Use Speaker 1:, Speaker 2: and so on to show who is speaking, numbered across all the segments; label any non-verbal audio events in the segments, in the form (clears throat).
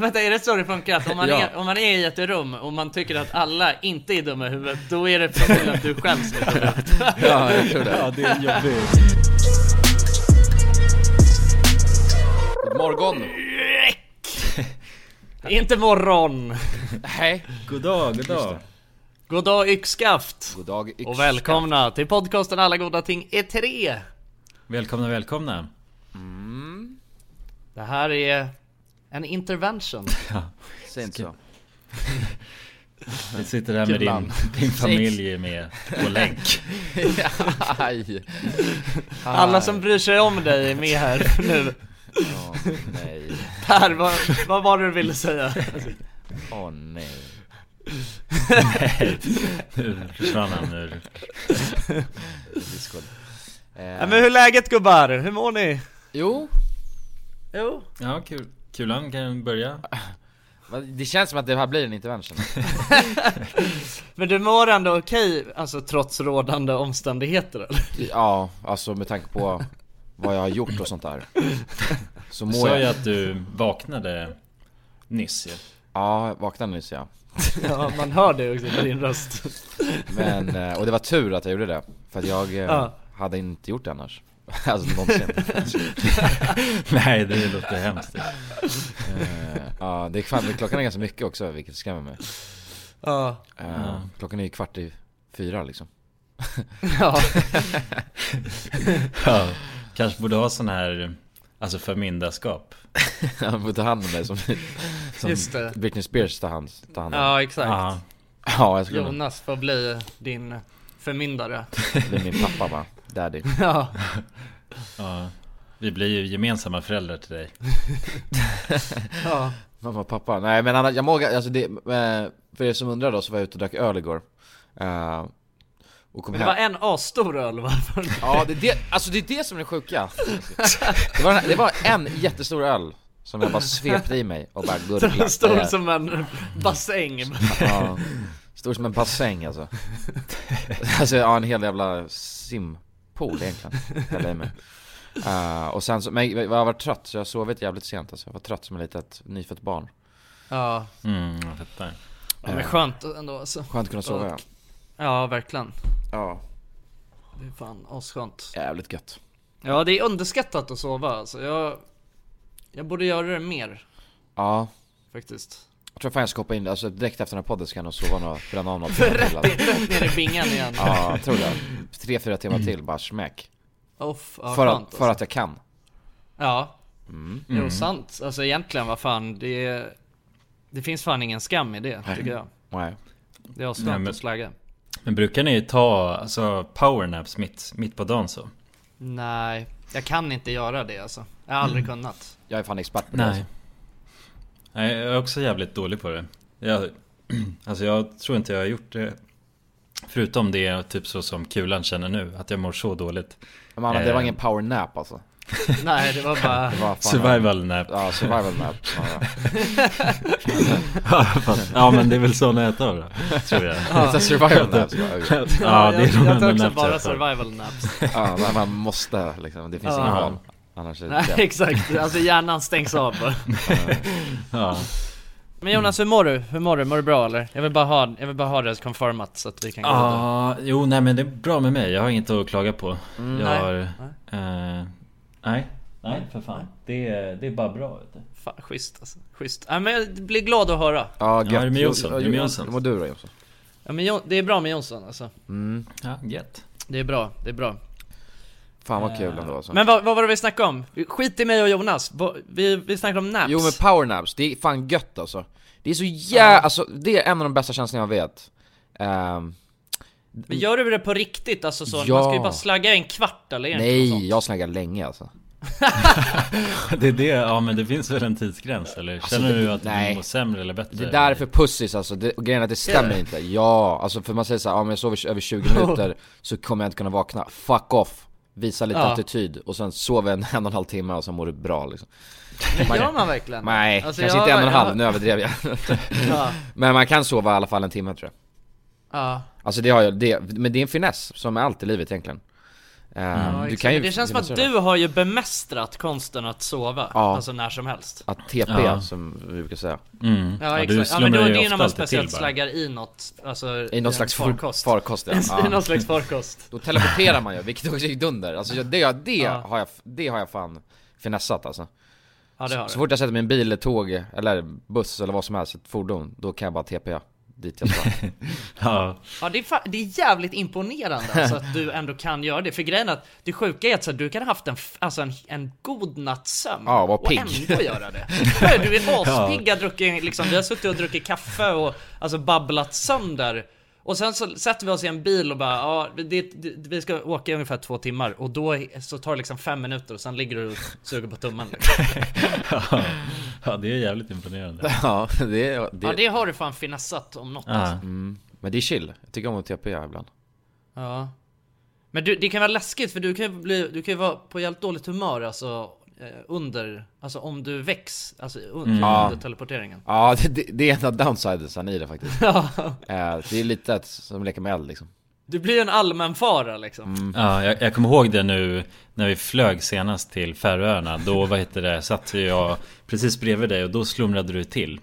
Speaker 1: Vänta, är det så det funkar? Att om man, (laughs)
Speaker 2: Ja.
Speaker 1: är, om man är i ett rum och man tycker att alla inte är dumma i huvudet, då är det för att du själv ska vara dum i huvudet. (laughs)
Speaker 2: Ja, jag tror det.
Speaker 3: Ja, det är jobbigt.
Speaker 2: God morgon!
Speaker 1: Inte morgon!
Speaker 2: Hej!
Speaker 3: God dag, god dag.
Speaker 1: God dag yxskaft!
Speaker 2: God dag, yxskaft.
Speaker 1: Och välkomna till podcasten Alla goda ting är tre!
Speaker 3: Välkomna, välkomna.
Speaker 1: Det här är en intervention. (laughs)
Speaker 2: Säg inte så. (laughs)
Speaker 3: Vi sitter här med din, din familj med på länk. (laughs)
Speaker 2: Aj.
Speaker 1: Alla som bryr sig om dig är med här nu.
Speaker 2: Åh nej.
Speaker 1: Per, vad, vad var det du ville säga?
Speaker 2: Åh nej.
Speaker 3: Nu försvann han ur...
Speaker 1: Ja, men hur är läget gubbar? Hur mår ni?
Speaker 2: Jo,
Speaker 1: Jo.
Speaker 3: Ja, kul. Kulan kan börja. (laughs)
Speaker 2: det känns som att det här blir en intervention. (laughs)
Speaker 1: Men du mår ändå okej, alltså trots rådande omständigheter eller?
Speaker 2: Ja, alltså med tanke på vad jag har gjort och sånt där. Så
Speaker 3: Du
Speaker 2: mår
Speaker 3: sa ju
Speaker 2: jag...
Speaker 3: att du vaknade nyss ju.
Speaker 2: Ja, jag vaknade nyss ja. (laughs)
Speaker 1: Ja, man hör det också på din röst.
Speaker 2: Men, eh, och det var tur att jag gjorde det. För att jag eh,
Speaker 1: Ja.
Speaker 2: hade inte gjort det annars. (laughs) Alltså någonsin. (laughs)
Speaker 3: Nej, det låter hemskt.
Speaker 2: Eh, Ja, det är fan, klockan är ganska mycket också vilket skrämmer mig.
Speaker 1: Ja.
Speaker 2: Eh,
Speaker 3: Ja.
Speaker 2: Klockan är ju kvart i fyra liksom.
Speaker 1: Ja. (laughs)
Speaker 3: Ja, kanske borde ha sån här, alltså förmyndarskap.
Speaker 2: Han får ta hand om mig som, som
Speaker 1: Just det.
Speaker 2: Britney Spears tar hand, tar hand om.
Speaker 1: Ja, exakt.
Speaker 3: Ja,
Speaker 2: Ja, jag skulle
Speaker 1: Jonas får bli din förmyndare.
Speaker 2: bli min pappa va? Daddy. (laughs)
Speaker 1: Ja.
Speaker 3: ja. Vi blir ju gemensamma föräldrar till dig. (laughs)
Speaker 1: Ja.
Speaker 2: Mamma och pappa. Nej men annars, jag mår, alltså det, eh, för er som undrar då så var jag ute och drack öl igår. Eh, och kom
Speaker 1: Men det
Speaker 2: hem.
Speaker 1: var en asstor öl varför?
Speaker 2: Ja, det är det, alltså det är det som är det sjuka. Det var, det var en jättestor öl som jag bara svepte i mig och bara gurglade.
Speaker 1: Stor som en bassäng.
Speaker 2: Ja, stor som en bassäng alltså. Alltså ja, en hel jävla simpool egentligen. Hällde i mig. Eh, och sen så, men jag var trött så jag har sovit jävligt sent alltså. Jag var trött som ett litet nyfött barn.
Speaker 1: Ja.
Speaker 3: Mm, jag fattar.
Speaker 1: ja, men skönt ändå alltså.
Speaker 2: Skönt att kunna sova ja.
Speaker 1: Ja, verkligen.
Speaker 2: Ja,
Speaker 1: Det är fan asskönt.
Speaker 2: jävligt gött.
Speaker 1: Ja, det är underskattat att sova alltså. Jag, jag borde göra det mer
Speaker 2: Ja,
Speaker 1: faktiskt.
Speaker 2: Jag tror fan jag ska hoppa in, alltså direkt efter den här podden ska jag nog sova några, bränna av några
Speaker 1: Rätt, rätt ner i bingan igen.
Speaker 2: Ja, jag tror det. Tre, fyra timmar till, bara smäck.
Speaker 1: Off, ja,
Speaker 2: för, att, för att jag kan.
Speaker 1: Ja,
Speaker 2: Mm.
Speaker 1: jo sant. Alltså egentligen, vad fan, det Det finns fan ingen skam i det, tycker jag.
Speaker 2: Nej.
Speaker 1: Det asskönt
Speaker 3: men-
Speaker 1: att slagga.
Speaker 3: Men brukar ni ta alltså, powernaps mitt, mitt på dagen så?
Speaker 1: Nej, jag kan inte göra det alltså. Jag har aldrig kunnat.
Speaker 2: Jag är fan expert på det.
Speaker 3: Nej.
Speaker 2: Alltså.
Speaker 3: Nej, jag är också jävligt dålig på det. Jag, (clears throat) alltså jag tror inte jag har gjort det. Förutom det, typ så som Kulan känner nu, att jag mår så dåligt.
Speaker 2: Men Anna, det var
Speaker 3: Eh.
Speaker 2: ingen power nap alltså. (laughs)
Speaker 1: Nej, det var bara...
Speaker 2: Det var
Speaker 3: Survival nap.
Speaker 2: Ja, survival nap. Ja, (laughs) ja.
Speaker 3: Ja, ja men det är väl såna jag tar då, tror jag.
Speaker 2: Det är survival nap. ska jag-
Speaker 3: Ja, det är
Speaker 1: jag,
Speaker 3: de
Speaker 1: jag tar också
Speaker 3: naps
Speaker 1: bara survival naps.
Speaker 2: Ja, men man måste liksom. Det finns
Speaker 1: Ja.
Speaker 2: ingen val. Annars är det
Speaker 1: Nej, exakt. Alltså hjärnan stängs av bara. (laughs)
Speaker 3: Ja.
Speaker 1: Men Jonas, hur mår du? Hur mår du? Mår du bra eller? Jag vill bara ha, jag vill bara ha det confirmat så att vi kan gå vidare.
Speaker 3: Ja, jo nej men det är bra med mig. Jag har inget att klaga på.
Speaker 2: Mm,
Speaker 3: jag
Speaker 1: nej.
Speaker 3: har... Eh, nej. Nej, för fan. Det är, det är bara bra vet du.
Speaker 1: Fan, schysst alltså. Schysst. Ja, men jag blir glad att höra.
Speaker 2: Ja,
Speaker 3: Ja, är det med Jonsson?
Speaker 2: Jo,
Speaker 3: Är det med
Speaker 2: jo,
Speaker 3: Jonsson?
Speaker 2: Hur mår du då Jonsson?
Speaker 1: Ja, men det är bra med Jonsson alltså.
Speaker 2: Mm.
Speaker 3: Ja, gött.
Speaker 1: Det är bra, det är bra.
Speaker 2: Fan vad kul ändå alltså.
Speaker 1: Men vad, vad var det vi snackade om? Skit i mig och Jonas. Vi, vi snackade om naps.
Speaker 2: Jo men power naps, det är fan gött alltså. Det är så jävla, alltså det är en av de bästa känslorna jag vet. Ehm,
Speaker 1: Men gör du det på riktigt? Alltså så,
Speaker 2: Ja.
Speaker 1: man ska ju bara slagga en kvart eller
Speaker 2: nej,
Speaker 1: sånt?
Speaker 2: jag snaggar länge alltså. (laughs)
Speaker 3: Det är det, ja men det finns väl en tidsgräns eller? Känner
Speaker 2: det-
Speaker 3: du att
Speaker 2: nej.
Speaker 3: du mår sämre eller bättre?
Speaker 2: Det där är för pussies alltså, det, och grejen är att det stämmer
Speaker 1: det?
Speaker 2: inte. Ja, alltså för man säger såhär, ja men jag sover över 20 (laughs) minuter så kommer jag inte kunna vakna. Fuck off! Visa lite
Speaker 1: Ja.
Speaker 2: attityd och sen sover en, (laughs) en och en halv timme och sen mår du bra liksom.
Speaker 1: Men gör man verkligen?
Speaker 2: Nej,
Speaker 1: Alltså,
Speaker 2: kanske
Speaker 1: jag-
Speaker 2: inte en och en halv,
Speaker 1: jag-
Speaker 2: nu överdrev jag. (laughs)
Speaker 1: Ja,
Speaker 2: men man kan sova i alla fall en timme tror jag.
Speaker 1: ja.
Speaker 2: Alltså det har jag, det, men det är en finess som med allt i livet egentligen.
Speaker 1: Ja,
Speaker 2: du kan ju
Speaker 1: det känns som att du har ju bemästrat konsten att sova,
Speaker 2: Ja.
Speaker 1: alltså när som helst.
Speaker 2: Att TP,
Speaker 3: Ja.
Speaker 2: som vi brukar säga.
Speaker 3: Mm.
Speaker 1: Ja,
Speaker 3: du
Speaker 1: exakt. Ja men då
Speaker 3: slumrar
Speaker 1: är
Speaker 3: ju
Speaker 1: det när man speciellt slaggar i något, alltså
Speaker 2: I någon slags
Speaker 1: farkost.
Speaker 2: farkost ja. (laughs)
Speaker 1: I
Speaker 2: ja.
Speaker 1: någon slags farkost.
Speaker 2: Då teleporterar man ju, vilket också gick dunder. Alltså det, det,
Speaker 1: Ja.
Speaker 2: har jag, det har jag fan finessat alltså.
Speaker 1: Ja det har
Speaker 2: Så
Speaker 1: du.
Speaker 2: fort jag sätter mig i en bil, tåg, eller buss eller vad som helst, ett fordon, då kan jag bara TP dit jag ska. (laughs)
Speaker 3: Ja,
Speaker 1: Ja det är, det är jävligt imponerande alltså att du ändå kan göra det. För grejen är att det sjuka är att så här, du kan ha haft en, alltså en, en god natts sömn
Speaker 2: Ja, var
Speaker 1: och
Speaker 2: pigg.
Speaker 1: ändå göra det. (laughs) Ja, Du är aspigg, druckit liksom, vi har suttit och druckit kaffe och alltså babblat sönder. Och sen så sätter vi oss i en bil och bara, ja, det, det, vi ska åka i ungefär två timmar och då så tar det liksom fem minuter och sen ligger du och suger på tummen. Liksom. (laughs)
Speaker 3: ja, ja, det är jävligt imponerande. (laughs)
Speaker 2: ja, det, är- det,
Speaker 1: Ja det har du fan finessat om något alltså.
Speaker 3: Ja,
Speaker 2: mm, Men det är chill, jag tycker om att TP ibland.
Speaker 1: Ja. Men du, det kan vara läskigt för du kan ju bli, du kan ju vara på jävligt dåligt humör alltså under, alltså om du väcks, alltså under,
Speaker 3: Mm.
Speaker 1: Under teleporteringen.
Speaker 2: Ja, det, det, är en av downsidesen i det faktiskt. (laughs)
Speaker 1: Ja.
Speaker 2: Eh, det är lite ett, som leka med eld liksom.
Speaker 1: Du blir en allmän fara liksom.
Speaker 2: Mm.
Speaker 3: ja jag, jag kommer ihåg det nu när vi flög senast till Färöarna. Då, vad heter det, satt jag precis bredvid dig och då slumrade du till.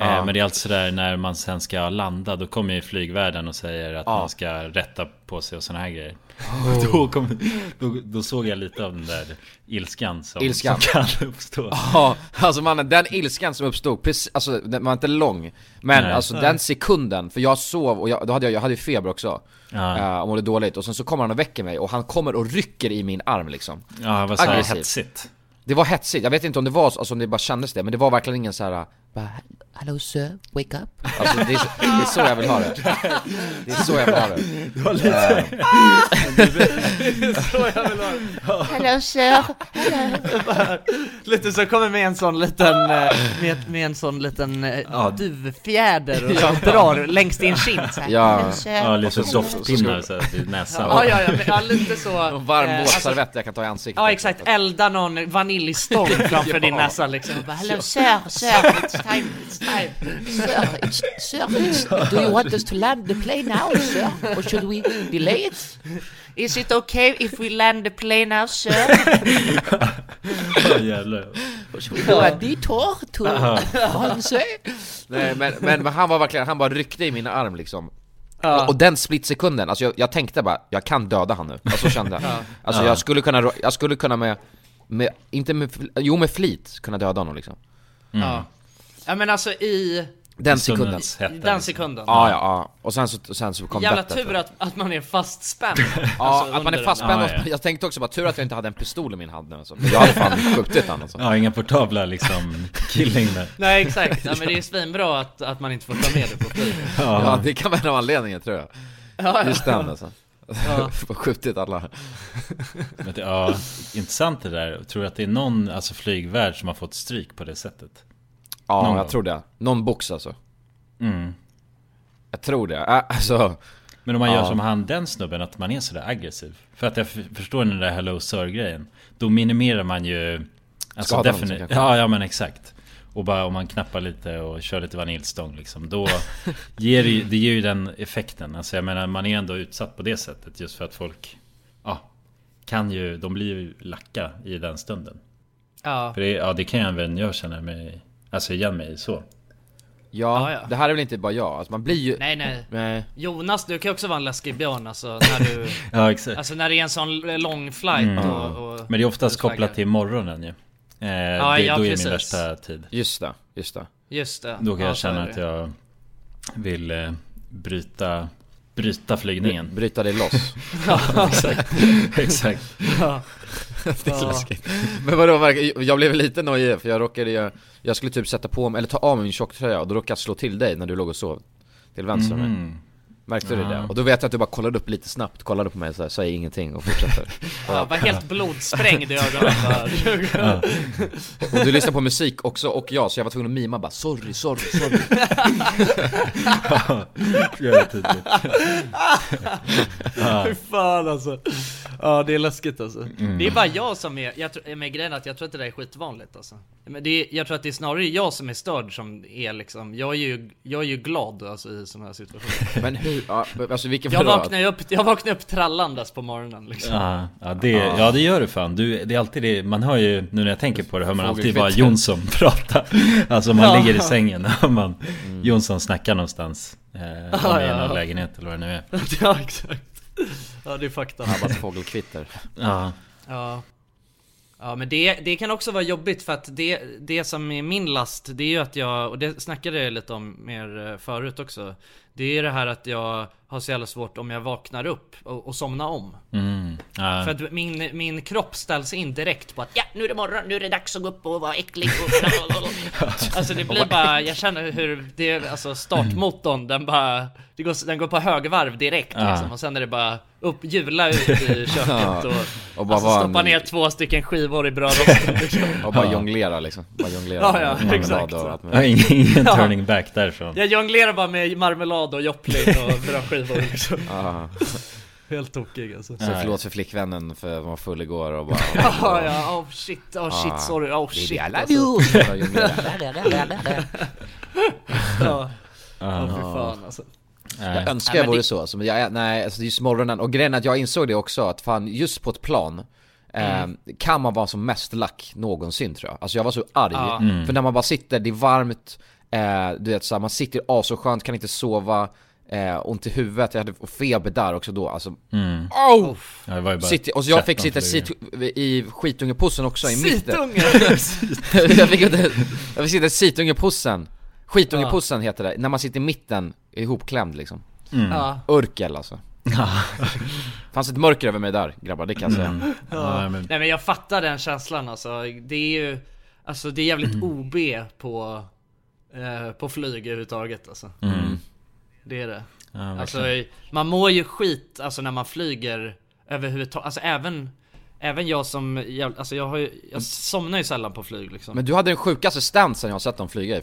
Speaker 2: Ja.
Speaker 3: Eh, men det är alltså där när man sen ska landa, då kommer ju flygvärden och säger att
Speaker 2: Ja.
Speaker 3: man ska rätta på sig och såna här grejer.
Speaker 2: Oh. (laughs)
Speaker 3: Då, kom, då, då såg jag lite av den där ilskan som,
Speaker 2: Ilskan.
Speaker 3: som kan (laughs) uppstå.
Speaker 2: Ja, alltså mannen, den ilskan som uppstod, precis, alltså den var inte lång Men
Speaker 3: Nej.
Speaker 2: alltså den sekunden, för jag sov och jag, då hade jag, jag hade ju feber också
Speaker 3: Ja,
Speaker 2: eh, och mådde dåligt, och sen så kommer han och väcker mig och han kommer och rycker i min arm liksom
Speaker 3: ja det var så hetsigt.
Speaker 2: Det var hetsigt, jag vet inte om det var, alltså om det bara kändes det, men det var verkligen ingen så här. bara, Hello sir, wake up Alltså det är, så, det är så jag vill ha det Det är så jag vill ha det
Speaker 3: Det var lite...
Speaker 1: Så jag vill ha det.
Speaker 4: Hello, sir.
Speaker 1: Lite så kommer med en sån liten, eh, med, med en sån liten eh,
Speaker 3: Ja.
Speaker 1: duvfjäder och så drar längs din kind så här.
Speaker 2: Ja,
Speaker 4: Hello.
Speaker 3: Ja, lite doftpinnar så här, i näsan.
Speaker 1: Ja, ja, ja, men, ja, lite så.
Speaker 2: en varm
Speaker 1: eh,
Speaker 2: våtservett jag kan ta i ansiktet
Speaker 1: Ja exakt, elda någon vaniljstång (laughs) framför din
Speaker 2: Ja.
Speaker 1: näsa liksom.
Speaker 4: Bara, Hello, sir, sir. It's time. It's time. Sir, it's, sir, it's, do you want us to land the plane now, sir? Or should we delay it?
Speaker 1: Is it okay if we land the plane now sir?
Speaker 3: Jävlar.
Speaker 4: Should we do a detour to France?
Speaker 2: Nej men, men, men han var verkligen, han bara ryckte i min arm liksom
Speaker 1: Ja.
Speaker 2: och, den splitsekunden, alltså jag, jag tänkte bara, jag kan döda han nu, alltså så kände jag Alltså
Speaker 3: Ja.
Speaker 2: jag skulle kunna, jag skulle kunna med, med, inte med, jo med flit kunna döda honom liksom
Speaker 1: Ja. Ja men alltså i
Speaker 2: Den sekunden
Speaker 1: den
Speaker 3: liksom.
Speaker 1: sekunden.
Speaker 2: Ja, ja, ja. Och sen så, och sen så kom
Speaker 1: Jävla tur att, att man är fastspänd. (laughs)
Speaker 2: Ja,
Speaker 1: Alltså,
Speaker 2: att man är fastspänd
Speaker 3: Ja,
Speaker 2: och,
Speaker 3: ja.
Speaker 2: jag tänkte också bara tur att jag inte hade en pistol i min hand nu alltså. Jag hade fan (laughs) skjutit han alltså.
Speaker 3: Ja, inga portabla liksom (laughs) killing där.
Speaker 1: Nej exakt, ja, men det är svinbra att, att man inte får ta med det på flyget.
Speaker 2: Ja, det kan vara en av anledningarna tror jag.
Speaker 1: Ja,
Speaker 2: Just den alltså.
Speaker 1: Ja.
Speaker 2: skjutit alla.
Speaker 3: Men det, ja, intressant det där. Tror du att det är någon alltså, flygvärd som har fått stryk på det sättet?
Speaker 2: Ja,
Speaker 3: Någon
Speaker 2: jag
Speaker 3: gång.
Speaker 2: tror det. Någon box alltså.
Speaker 3: Mm.
Speaker 2: Jag tror det. Äh, alltså,
Speaker 3: Men om man gör
Speaker 2: Ja.
Speaker 3: som han, den snubben, att man är sådär aggressiv. För att jag f- förstår den där Hello Sir-grejen. Då minimerar man ju... Alltså
Speaker 2: Skadan,
Speaker 3: defini-
Speaker 2: kanske.
Speaker 3: Ja, ja men exakt. Och bara om man knappar lite och kör lite vaniljstång liksom. Då (laughs) ger det, ju- det ger ju den effekten. Alltså jag menar, man är ändå utsatt på det sättet. Just för att folk... Ja, kan ju... De blir ju lacka i den stunden.
Speaker 1: Ja.
Speaker 3: För det, ja, det kan jag även jag känna mig... Alltså igen mig så.
Speaker 2: ja,
Speaker 1: Ja, ja.
Speaker 2: det här är väl inte bara jag. Alltså man blir ju...
Speaker 1: Nej nej.
Speaker 2: Nej.
Speaker 1: Jonas, du kan ju också vara en läskig björn alltså när du... (laughs)
Speaker 3: Ja, exakt.
Speaker 1: Alltså när det är en sån lång flight
Speaker 3: Mm.
Speaker 1: och, och...
Speaker 3: Men det är oftast kopplat till morgonen ju. Eh,
Speaker 1: Ja,
Speaker 3: det,
Speaker 1: ja,
Speaker 3: då är
Speaker 1: precis.
Speaker 3: min värsta tid.
Speaker 2: Just det, just det.
Speaker 1: Just det.
Speaker 3: Då kan
Speaker 1: Ja,
Speaker 3: jag känna
Speaker 1: är
Speaker 3: att jag vill eh, bryta, bryta flygningen.
Speaker 2: Bryta dig loss. (laughs)
Speaker 3: exakt. exakt.
Speaker 1: Ja. (laughs)
Speaker 2: det är
Speaker 1: Ja.
Speaker 2: läskigt. Men vadå, jag blev lite nojig för jag råkade ju, jag skulle typ sätta på mig, eller ta av mig min tjocktröja och då råkade jag slå till dig när du låg och sov. Till vänster om mig. Märkte du det?
Speaker 3: Ja.
Speaker 2: Och då vet jag att du bara kollade upp lite snabbt, kollade på mig så här, sa ingenting och fortsatte. (laughs)
Speaker 1: Ja, var helt blodsprängd i (laughs) ögonen bara.
Speaker 3: Ja. (laughs)
Speaker 2: Och du lyssnar på musik också och jag, så jag var tvungen att mima bara 'sorry, sorry, sorry'
Speaker 3: Jävla tydligt. ja.
Speaker 1: Fy fan alltså. Ja det är läskigt alltså.
Speaker 3: Mm.
Speaker 1: Det är bara jag som är, jag tror, med grejen är att jag tror att det där är skitvanligt alltså. Men det är, jag tror att det är snarare jag som är störd som är liksom, jag är ju, jag är ju glad alltså i sådana här situationer.
Speaker 2: Men hur, ja, alltså vilken
Speaker 1: Jag vaknar upp, jag vaknar upp trallandes på morgonen liksom.
Speaker 3: Ja, ja, det, ja det gör du fan. Du, det är alltid det, man hör ju, nu när jag tänker på det, hör man alltid bara. Jonsson (laughs) prata. Alltså man
Speaker 1: Ja.
Speaker 3: ligger i sängen och man Jonsson snackar någonstans. Eh,
Speaker 1: Ja,
Speaker 3: om i någon
Speaker 1: ja.
Speaker 3: lägenhet eller vad det nu är. (laughs)
Speaker 1: ja exakt. Ja det är fakta.
Speaker 2: Bara fågelkvitter.
Speaker 3: Ja,
Speaker 1: Ja. Ja men det, det kan också vara jobbigt för att det, det som är min last det är ju att jag, och det snackade jag lite om mer eh, förut också Det är det här att jag har så jävla svårt om jag vaknar upp och, och somnar om
Speaker 3: mm, ja.
Speaker 1: För att min, min kropp ställs in direkt på att ja nu är det morgon, nu är det dags att gå upp och vara äcklig och (laughs) Alltså det blir bara, jag känner hur det alltså startmotorn den bara det går, Den går på högvarv direkt
Speaker 3: Ja.
Speaker 1: liksom och sen är det bara upp, hjula ut i (laughs) köket och,
Speaker 2: Och bara
Speaker 1: alltså stoppa
Speaker 2: en-
Speaker 1: ner två stycken skivor i brödrosten (laughs) liksom.
Speaker 2: Och bara jonglera liksom. Bara jonglera.
Speaker 1: Ja, ja,
Speaker 2: med
Speaker 1: exakt.
Speaker 2: och
Speaker 3: Ja,
Speaker 2: möjligt.
Speaker 3: ingen, turning back därifrån.
Speaker 1: Jag jonglerar bara med marmelad och joplin och (laughs) brödskivor liksom.
Speaker 2: Ja.
Speaker 1: Helt tokig alltså
Speaker 2: Så förlåt för flickvännen för att var full igår och bara... (laughs)
Speaker 1: Ja ja, oh shit, oh shit,
Speaker 2: Ah.
Speaker 1: sorry, oh shit
Speaker 2: I love
Speaker 1: alltså.
Speaker 2: you!
Speaker 1: Ja,
Speaker 3: Ja.
Speaker 1: oh, fy fan alltså
Speaker 3: Nej.
Speaker 2: Jag önskar
Speaker 1: Nej,
Speaker 2: jag vore
Speaker 1: det-
Speaker 2: så, alltså, men jag, nej alltså det är just morgonen, och grejen är att jag insåg det också att fan just på ett plan eh, kan man vara som mest lack någonsin tror jag. Alltså jag var så arg,
Speaker 1: Ja.
Speaker 2: för när man bara sitter, det är varmt, eh, du vet såhär, man sitter as så skönt, kan inte sova, eh, ont i huvudet, jag hade feber där också då, alltså.
Speaker 3: Mm.
Speaker 2: oh!
Speaker 3: Ja, det var ju bara
Speaker 2: Sitter, och så jag
Speaker 3: 13
Speaker 2: fick sitta sit, i skitungepussen också i mitten. (laughs) Jag, fick jag fick sitta i situngepussen. Skitungepussen heter det, när man sitter i mitten, ihopklämd liksom.
Speaker 3: Mm.
Speaker 1: Ja,
Speaker 2: Urkel alltså. (laughs) Fanns ett mörker över mig där grabbar, det kan jag säga.
Speaker 3: Mm. Ja, men,
Speaker 1: nej men jag fattar den känslan alltså. Det är ju, alltså det är jävligt OB på, eh, på flyg överhuvudtaget alltså.
Speaker 3: Mm.
Speaker 1: Det är det.
Speaker 3: Ja,
Speaker 1: Alltså man mår ju skit alltså när man flyger överhuvudtaget, alltså även Även jag som, jag, alltså jag har ju, jag somnar ju sällan på flyg liksom.
Speaker 2: Men du hade den sjukaste stansen jag har sett dem flyga i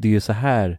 Speaker 5: det är ju så här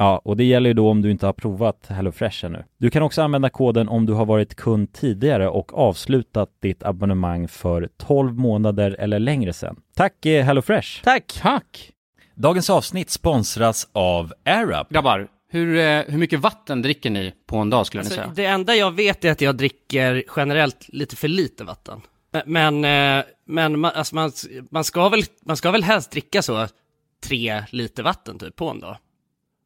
Speaker 5: Ja, och det gäller ju då om du inte har provat HelloFresh ännu. Du kan också använda koden om du har varit kund tidigare och avslutat ditt abonnemang för 12 månader eller längre sedan. Tack eh, HelloFresh!
Speaker 6: Tack!
Speaker 7: Tack!
Speaker 5: Dagens avsnitt sponsras av AirUp.
Speaker 8: Grabbar, hur, eh, hur mycket vatten dricker ni på en dag skulle ni
Speaker 1: Alltså,
Speaker 8: säga?
Speaker 1: det enda jag vet är att jag dricker generellt lite för lite vatten. Men, eh, men man, alltså man, man, ska väl, man ska väl helst dricka så tre liter vatten typ på en dag.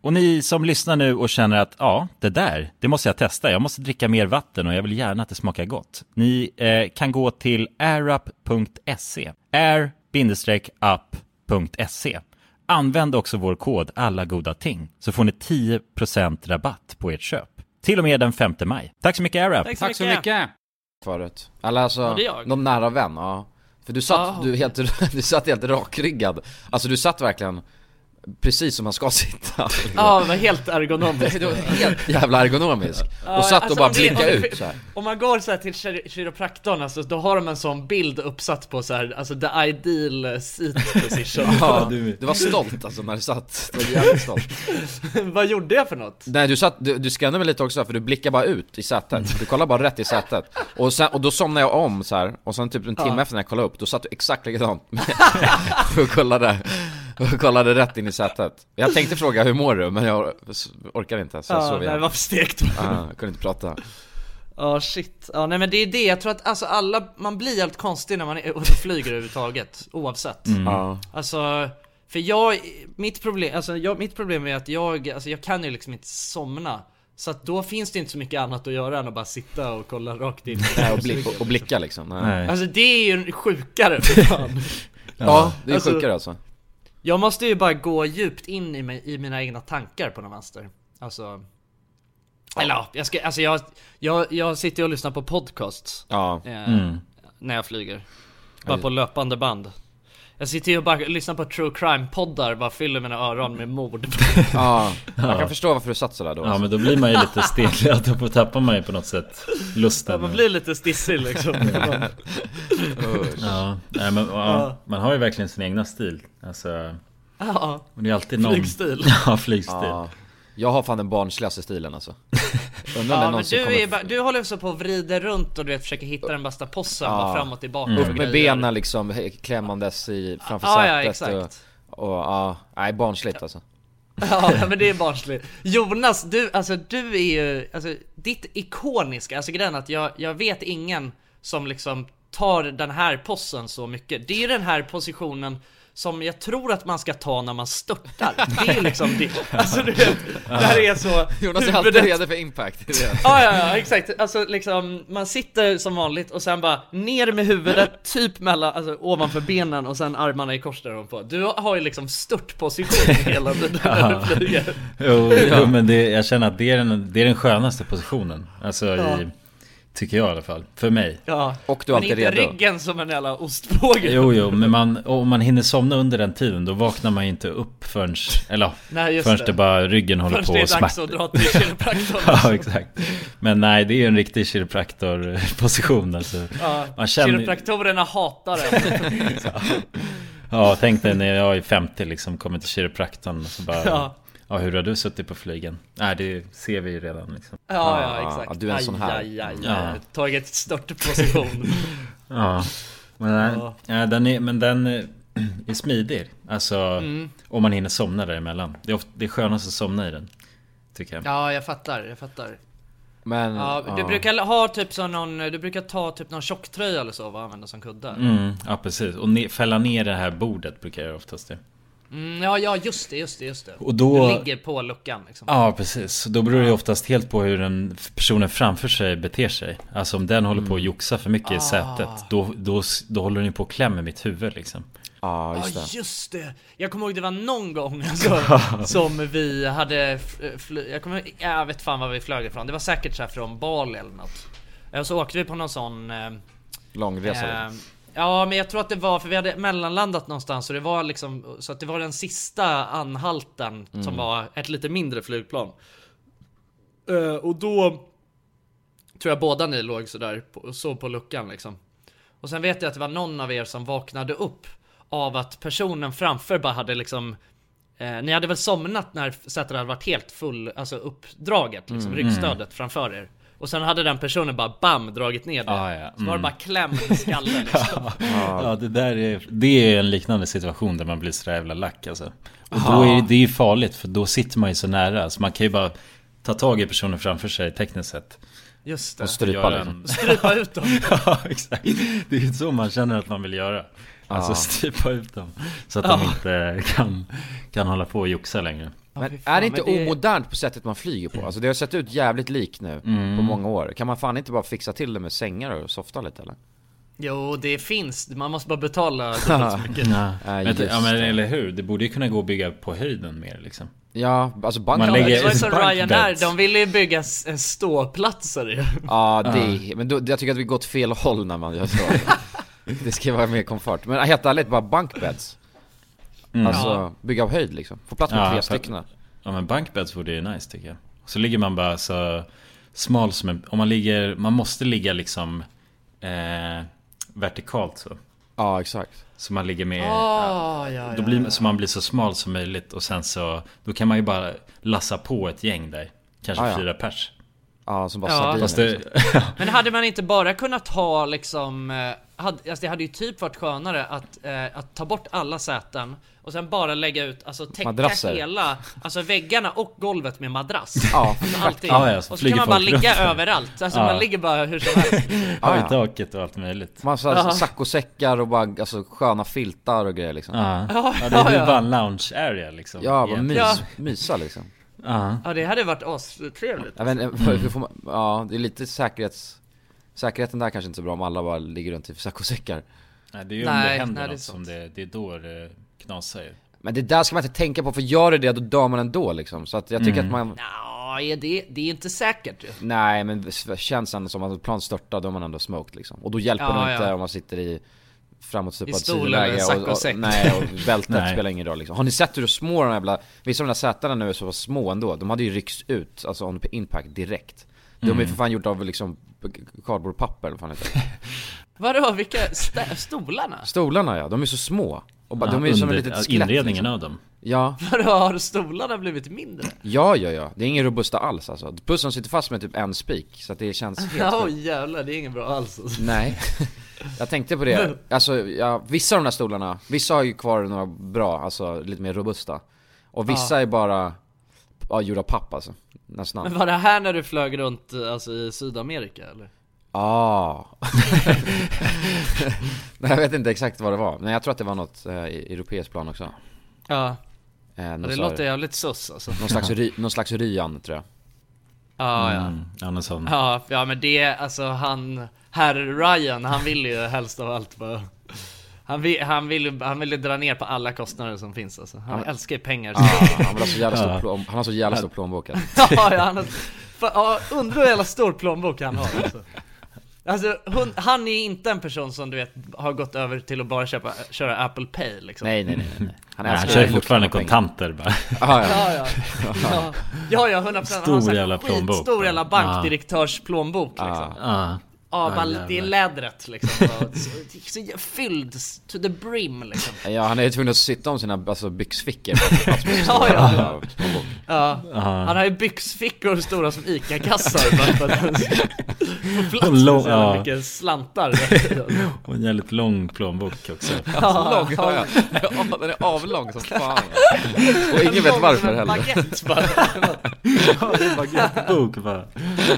Speaker 5: Och ni som lyssnar nu och känner att ja, det där, det måste jag testa. Jag måste dricka mer vatten och jag vill gärna att det smakar gott. Ni eh, kan gå till airup.se. air-up.se. Använd också vår kod alla goda ting så får ni 10% rabatt på ert köp. Till och med den 5 maj. Tack så mycket AirUp!
Speaker 1: Tack så
Speaker 8: Tack så
Speaker 1: mycket.
Speaker 8: mycket.
Speaker 2: Förut. Eller alltså, någon nära vän, ja. För du satt,
Speaker 1: Ja.
Speaker 2: du, helt, (laughs) du satt helt rakryggad. Alltså du satt verkligen precis som man ska (laughs) sitta.
Speaker 1: Ja, det var helt (laughs)
Speaker 2: var helt jävla ergonomisk.
Speaker 1: Ja,
Speaker 2: Och satt
Speaker 1: alltså,
Speaker 2: och bara blickade ut så här.
Speaker 1: Om man går så här till kiro- kiropraktorn, alltså, då har de en sån bild uppsatt på så här, alltså the ideal seat position. (laughs)
Speaker 2: Ja, du var stolt alltså när du satt, du var jävligt stolt
Speaker 1: Vad gjorde jag för något?
Speaker 2: Nej du satt, du, du skannade mig lite också för du blickar bara ut i sätet Du kollar bara rätt i sätet Och, sen, och då somnade jag om så här. och sen typ en timme
Speaker 1: Ja.
Speaker 2: efter när jag kollade upp, då satt du exakt likadant Och kollade, och kollade rätt in i sätet. Jag tänkte fråga hur mår du? Men jag orkade inte så jag
Speaker 1: Ja,
Speaker 2: sov
Speaker 1: nej,
Speaker 2: igen
Speaker 1: var för stekt.
Speaker 2: ah, Jag kunde inte prata.
Speaker 1: Ja shit, ja nej men det är det, jag tror att alltså alla, man blir helt konstig när man är och flyger överhuvudtaget, oavsett.
Speaker 2: Ja,
Speaker 1: Alltså, för jag, mitt problem, alltså jag, mitt problem är att jag, alltså jag kan ju liksom inte somna. Så att då finns det inte så mycket annat att göra än att bara sitta och kolla rakt in
Speaker 2: Nej, och, (laughs) blick, och, och blicka liksom. Nej.
Speaker 5: Nej.
Speaker 1: Alltså det är ju sjukare för (laughs) fan.
Speaker 2: Ja, det är
Speaker 1: Alltså-
Speaker 2: sjukare alltså
Speaker 1: Jag måste ju bara gå djupt in i, mig, i mina egna tankar på något vänster. Alltså Eller ja, jag ska, alltså jag, jag, jag sitter och lyssnar på podcasts
Speaker 2: Ja,
Speaker 1: eh,
Speaker 5: Mm.
Speaker 1: När jag flyger. Bara på löpande band Jag sitter ju och bara lyssnar på true crime-poddar, bara fyller mina öron med mord. (laughs)
Speaker 2: Ja, man
Speaker 3: Ja.
Speaker 2: kan förstå varför du satt sådär då.
Speaker 3: Ja men då blir man ju lite stelad, (laughs) då tappar man ju på något sätt lusten.
Speaker 1: Man blir lite stissig liksom. (laughs)
Speaker 3: Ja, nej, men, ja, man har ju verkligen sin egna stil. Alltså
Speaker 1: Ja,
Speaker 3: och det är alltid någon
Speaker 1: Flygstil.
Speaker 3: Ja, flygstil.
Speaker 2: Ja. Jag har fan den barnsligaste stilen alltså. (laughs) Undrar
Speaker 1: Ja men du,
Speaker 2: kommer
Speaker 1: är, bara- du håller så på och vrider runt och du vet försöker hitta den bästa possen, bara fram och tillbaka
Speaker 3: Mm.
Speaker 2: Upp med benen liksom klämmandes i, framför
Speaker 1: Ja, ja,
Speaker 2: sätet
Speaker 1: exakt.
Speaker 2: och, och ja, nej barnsligt alltså. (laughs)
Speaker 1: Ja men det är barnsligt. Jonas, du, alltså du är ju, alltså ditt ikoniska, alltså grejen att jag, jag vet ingen som liksom tar den här possen så mycket. Det är ju den här positionen som jag tror att man ska ta när man störtar Det är (laughs) liksom det, alltså du vet, det här är så
Speaker 2: Jonas är alltid redo för impact. (laughs)
Speaker 1: Ja, ja, ja, exakt. Alltså liksom, man sitter som vanligt och sen bara ner med huvudet, typ mellan, alltså ovanför benen och sen armarna i kors där på. Du har ju liksom störtposition hela tiden när du flyger.
Speaker 3: Jo, jo men det, jag känner att det är, den, det är den skönaste positionen Alltså
Speaker 1: Ja.
Speaker 3: i, Tycker jag i alla fall, för mig
Speaker 1: Ja,
Speaker 2: Och du är
Speaker 1: men
Speaker 2: alltid
Speaker 1: inte
Speaker 2: redo
Speaker 1: ryggen som en jävla ostbåge.
Speaker 3: Jo, jo, men man, om man hinner somna under den tiden Då vaknar man ju inte upp förrän Eller
Speaker 1: Nej, just
Speaker 3: förrän
Speaker 1: det.
Speaker 3: det bara ryggen håller
Speaker 1: Först
Speaker 3: på
Speaker 1: det är
Speaker 3: och
Speaker 1: dags
Speaker 3: smärta
Speaker 1: att dra till kiropraktorn. (laughs)
Speaker 3: Ja, exakt Men nej, det är ju en riktig kiropraktorposition alltså
Speaker 1: Ja,
Speaker 3: Man känner
Speaker 1: kiropraktorerna hatar en. (laughs)
Speaker 3: Ja, tänk dig när jag är 50 liksom, kommer till kiropraktorn och så bara
Speaker 1: Ja.
Speaker 3: Ja, hur har du suttit på flygen? Nej, det ser vi ju redan liksom
Speaker 1: Ja, ja,
Speaker 2: Ja,
Speaker 1: exakt.
Speaker 2: ja, du är en sån här.
Speaker 1: Aj, aj, aj.
Speaker 3: Ja.
Speaker 1: Tagit störtposition. (laughs)
Speaker 3: Ja, men, nej,
Speaker 1: Ja.
Speaker 3: ja, den är, men den eh, är smidig Alltså,
Speaker 1: Mm.
Speaker 3: om man hinner somna däremellan Det är, ofta, det är skönast att somna i den Tycker jag
Speaker 1: Ja, jag fattar, jag fattar.
Speaker 2: Men,
Speaker 1: Ja, du brukar ha typ så någon, du brukar ta typ någon tjocktröja eller så och använda som kudde?
Speaker 3: mm, Ja, precis. Och ne- fälla ner det här bordet brukar jag oftast det
Speaker 1: Mm, ja, ja just det, just det, just det.
Speaker 3: Och då-
Speaker 1: Du ligger på luckan liksom.
Speaker 3: Ja, precis. Då beror det oftast helt på hur den personen framför sig beter sig. Alltså om den håller på att joxa för mycket i sätet, då, då, då håller den ju på att klämma mitt huvud liksom.
Speaker 2: Ja
Speaker 1: Ja
Speaker 2: just det
Speaker 1: just det! Jag kommer ihåg det var någon gång (laughs) alltså, som vi hade fly- jag kommer jag vet fan var vi flög ifrån, det var säkert så här från Bali eller något. Och så åkte vi på någon sån eh,
Speaker 2: Långresa
Speaker 1: eh, Ja men jag tror att det var, för vi hade mellanlandat någonstans och det var liksom Så att det var den sista anhalten som var ett lite mindre flygplan. Eh, Och då Tror jag båda ni låg sådär på, så på luckan liksom. Och sen vet jag att det var någon av er som vaknade upp Av att personen framför bara hade liksom eh, Ni hade väl somnat när sätet hade varit helt full, alltså uppdraget liksom, ryggstödet framför er Och sen hade den personen bara BAM dragit ner det
Speaker 3: Ah, ja.
Speaker 1: Så var det
Speaker 3: Mm.
Speaker 1: bara kläm i skallen (laughs) liksom.
Speaker 3: Ja, det där är, det är en liknande situation där man blir sådär jävla lack alltså. Och då är det ju farligt för då sitter man ju så nära. Så man kan ju bara ta tag i personen framför sig tekniskt sett.
Speaker 1: Just det
Speaker 2: Och strypa liksom (laughs)
Speaker 1: Strypa ut dem (laughs)
Speaker 3: Ja, exakt. Det är ju så man känner att man vill göra. Alltså
Speaker 2: Ja.
Speaker 3: strypa ut dem. Så att de inte kan, kan hålla på och joxa längre.
Speaker 2: Men
Speaker 1: fan,
Speaker 2: är det inte
Speaker 1: det-
Speaker 2: omodernt på sättet man flyger på? Alltså det har sett ut jävligt likt nu på många år. Kan man fan inte bara fixa till det med sängar och softa lite eller?
Speaker 1: Jo det finns, man måste bara betala så mycket. (laughs)
Speaker 3: Ja,
Speaker 2: Nej,
Speaker 3: men, ja, men eller hur? Det borde ju kunna gå att bygga på höjden mer liksom.
Speaker 2: Ja, alltså bank...
Speaker 3: Man lägger-
Speaker 1: det var ju som (laughs) Ryanair, de ville ju bygga en ståplatser ju. (laughs)
Speaker 2: Ja, det, men då, jag tycker att vi går åt fel håll när man gör så. Det ska vara mer komfort, men helt ärligt, bara bunkbeds Alltså,
Speaker 1: Ja.
Speaker 2: bygga av höjd liksom, få plats med
Speaker 3: Ja,
Speaker 2: tre stycken
Speaker 3: Ja men bunkbeds vore ju nice tycker jag. Så ligger man bara så smal som en, om man ligger, man måste ligga liksom eh, vertikalt så.
Speaker 2: Ja, exakt
Speaker 3: Så man ligger med,
Speaker 1: Ah, ja,
Speaker 3: då blir, så man blir så smal som möjligt och sen så, då kan man ju bara lassa på ett gäng där. Kanske
Speaker 2: Ja, ja.
Speaker 3: fyra pers.
Speaker 2: Ja, som bara
Speaker 1: Ja.
Speaker 2: sardiner
Speaker 3: Fast
Speaker 2: liksom. (laughs)
Speaker 1: Men hade man inte bara kunnat ha liksom, eh, hade, alltså det hade ju typ varit skönare att, eh, att ta bort alla säten och sen bara lägga ut, alltså täcka
Speaker 2: Madrasser.
Speaker 1: hela, alltså väggarna och golvet med madrass. (laughs)
Speaker 2: Ja,
Speaker 1: Alltså allting.
Speaker 3: Ja, ja, så
Speaker 1: och så kan man bara ligga
Speaker 3: runt där.
Speaker 1: överallt, alltså
Speaker 3: Ja.
Speaker 1: man ligger bara hur som helst. (laughs)
Speaker 3: ja,
Speaker 2: ja.
Speaker 3: i taket och allt möjligt.
Speaker 2: Massa
Speaker 1: Ja.
Speaker 2: saccosäckar och bara, alltså sköna filtar och grejer liksom
Speaker 3: Ja,
Speaker 1: Ja,
Speaker 3: ja det är ju
Speaker 1: ja.
Speaker 3: bara en lounge area liksom.
Speaker 2: Ja,
Speaker 3: egentligen.
Speaker 2: mys,
Speaker 1: Ja.
Speaker 2: mysa liksom
Speaker 3: Ja.
Speaker 1: Ja det hade varit astrevligt.
Speaker 2: Vet inte, hur får man, ja det är lite säkerhets Säkerheten där kanske inte är så bra om alla bara ligger runt i saccosäckar
Speaker 3: Nej, det är ju om
Speaker 1: Nej,
Speaker 3: det händer
Speaker 1: nej, det
Speaker 3: något som det, det är då det knasar ju.
Speaker 2: Men det där ska man inte tänka på, för gör det det då dör man ändå liksom Så att jag tycker
Speaker 3: Mm.
Speaker 2: att man
Speaker 1: Ja, är det, det är inte säkert ju.
Speaker 2: Nej men det känns ändå som att plan störtar, då är man ändå smoked liksom Och då hjälper
Speaker 1: Ja,
Speaker 2: det inte
Speaker 1: ja.
Speaker 2: om man sitter i framåt
Speaker 1: I
Speaker 2: på ett
Speaker 1: stolen
Speaker 2: sidoläge
Speaker 1: sack och säck.
Speaker 2: Nej, och (laughs) bältet
Speaker 3: Nej.
Speaker 2: spelar ingen roll liksom. Har ni sett hur små de här jävla, vissa av de där sätena nu är så små ändå, de hade ju ryckts ut, alltså on impact direkt. De är
Speaker 3: Mm.
Speaker 2: ju för fan gjort av liksom cardboardpapper eller vad fan heter det. (laughs)
Speaker 1: Vadå, vilka, stä- stolarna?
Speaker 2: Stolarna ja, de är så små. Och bara,
Speaker 3: Ja,
Speaker 2: de är ju som
Speaker 3: under-
Speaker 2: ett litet skelett
Speaker 3: Inredningen
Speaker 2: liksom.
Speaker 3: av dem.
Speaker 2: Ja,
Speaker 1: Vadå, har stolarna blivit mindre?
Speaker 2: ja, ja, ja. Det är ingen robusta alls alltså. Bussen sitter fast med typ en spik, så att det känns (laughs) helt
Speaker 1: Ja
Speaker 2: sjukt.
Speaker 1: jävlar, det är inget bra alls alltså.
Speaker 2: Nej, jag tänkte på det. Alltså, ja, vissa av de där stolarna, vissa har ju kvar några bra, alltså lite mer robusta. Och vissa är bara, ja, gjorda av papp alltså. Nästan.
Speaker 1: Men var det här när du flög runt alltså, i Sydamerika eller?
Speaker 2: Ah. (laughs) Nej, jag vet inte exakt vad det var, men jag tror att det var något eh, i europeiskt plan också.
Speaker 1: Ja,
Speaker 2: Eh, någon,
Speaker 1: det låter jävligt sus alltså
Speaker 2: någon, slags ry, någon slags ryan tror jag.
Speaker 1: Ja, ja
Speaker 3: Mm, ja, någon sån.
Speaker 1: Ja, ja men det, alltså han, herr Ryan, han vill ju helst av allt bara han vill, han, vill, ju- han vill dra ner på alla kostnader som finns alltså. Han älskar ju pengar
Speaker 2: Ah, han, vill ha så jävla stor plån, han har så jävla stor plånbok alltså. (laughs)
Speaker 1: Ja, ja, han har, fa, ja, undrar hur jävla stor plånbok han har alltså. Alltså, hon, han är inte en person som du vet har gått över till att bara köpa, köra Apple Pay liksom
Speaker 2: Nej, nej, nej, nej. Han
Speaker 3: Nej, han kör fortfarande kontanter bara.
Speaker 2: Ah, ja.
Speaker 1: Ja, ja. Ja, ja, ja 100%
Speaker 3: Stor
Speaker 1: Han har
Speaker 3: jävla plånbok.
Speaker 1: Skitstor jävla
Speaker 3: Ja.
Speaker 1: bankdirektörsplånbok liksom.
Speaker 3: Ja.
Speaker 1: Ja, bara,
Speaker 3: jävlar.
Speaker 1: det är lädret liksom. (laughs) Bara, så, så fylld to the brim liksom.
Speaker 2: ja, han är ju tvungen att sitta om sina alltså, byxfickor (laughs) sin
Speaker 1: Ja, ja. Ja, han har ju byxfickor stora som ICA-kassar (laughs) få plats
Speaker 3: lång-
Speaker 1: så
Speaker 3: ja.
Speaker 1: mycket slantar.
Speaker 3: Och en jävligt lång plånbok också.
Speaker 1: Ja,
Speaker 2: Lång, ja, ja. Ja, Den är avlång som fan. Och ingen vet varför
Speaker 1: En
Speaker 2: heller.
Speaker 1: baguette bara.
Speaker 3: Ja, är baguettebok bara.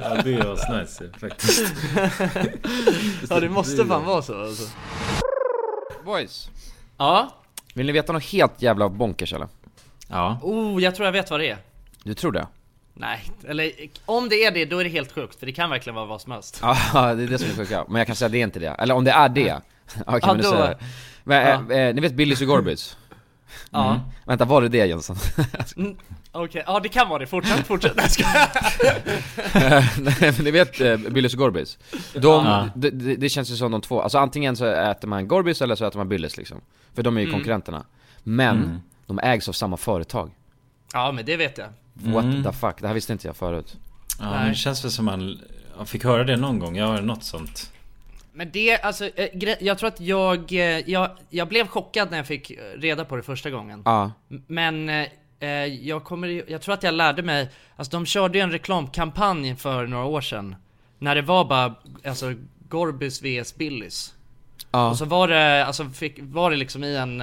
Speaker 3: Ja, det är asnice faktiskt.
Speaker 1: Ja, det måste fan vara så alltså.
Speaker 2: Boys,
Speaker 1: Ja,
Speaker 2: vill ni veta något helt jävla bonkers eller?
Speaker 3: Ja.
Speaker 1: oh, jag tror jag vet vad det är.
Speaker 2: Du tror det?
Speaker 1: Nej, eller om det är det, då är det helt sjukt, för det kan verkligen vara vad som helst.
Speaker 2: Ja, (laughs) det är det som är sjuka. Men jag kan säga att det är inte det. Eller om det är det. Okej, (laughs) men du
Speaker 1: då-
Speaker 2: säger det. Men, eh, eh, ni vet Billys och
Speaker 1: Ja.
Speaker 2: Vänta, var det det Jönsson? (laughs)
Speaker 1: Mm, Okej, ja det kan vara det. Fortsätt, fortsätt. Nej, skojar. (laughs)
Speaker 2: Nej men ni vet eh, Billys och Gorbis? De,
Speaker 3: Ja.
Speaker 2: det, det, det känns ju som de två, alltså antingen så äter man Gorbis eller så äter man Billys liksom. För de är ju
Speaker 1: Mm.
Speaker 2: konkurrenterna. Men,
Speaker 3: Mm.
Speaker 2: de ägs av samma företag.
Speaker 1: Ja, men det vet jag.
Speaker 2: What
Speaker 3: Mm.
Speaker 2: the fuck, det här visste inte jag förut.
Speaker 3: Ja,
Speaker 1: Nej.
Speaker 3: men det känns väl som man jag fick höra det någon gång. Jag har något sånt.
Speaker 1: Men det, alltså, eh, jag tror att jag, eh, jag, jag blev chockad när jag fick reda på det första gången.
Speaker 2: Ja,
Speaker 1: Men eh, jag kommer, ju- jag tror att jag lärde mig, alltså de körde ju en reklamkampanj för några år sedan. När det var bara, alltså Gorbis vs Billys.
Speaker 2: ja.
Speaker 1: Och så var det, alltså fick, var det liksom i en,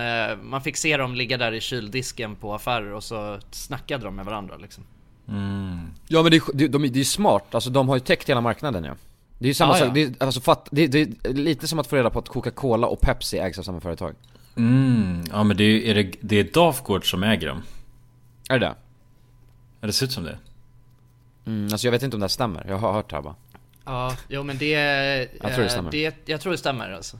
Speaker 1: man fick se dem ligga där i kyldisken på affärer och så snackade de med varandra liksom.
Speaker 3: Mm.
Speaker 2: Ja men det är, det, de, det är smart, alltså de har ju täckt hela marknaden ja. Det är ju samma
Speaker 1: Ja,
Speaker 2: sak,
Speaker 1: ja.
Speaker 2: det är, alltså, fatt, det, det är lite som att få reda på att Coca-Cola och Pepsi ägs av samma företag.
Speaker 3: Mm. Ja men det är, är det, det är Dafgård som äger dem.
Speaker 2: Är det det?
Speaker 3: Ja, det ser ut som det.
Speaker 2: Mm, alltså jag vet inte om det här stämmer, jag har hört det här bara.
Speaker 1: Ja, jo men det...
Speaker 2: Jag tror det
Speaker 1: eh,
Speaker 2: stämmer.
Speaker 1: Det, jag tror det stämmer alltså.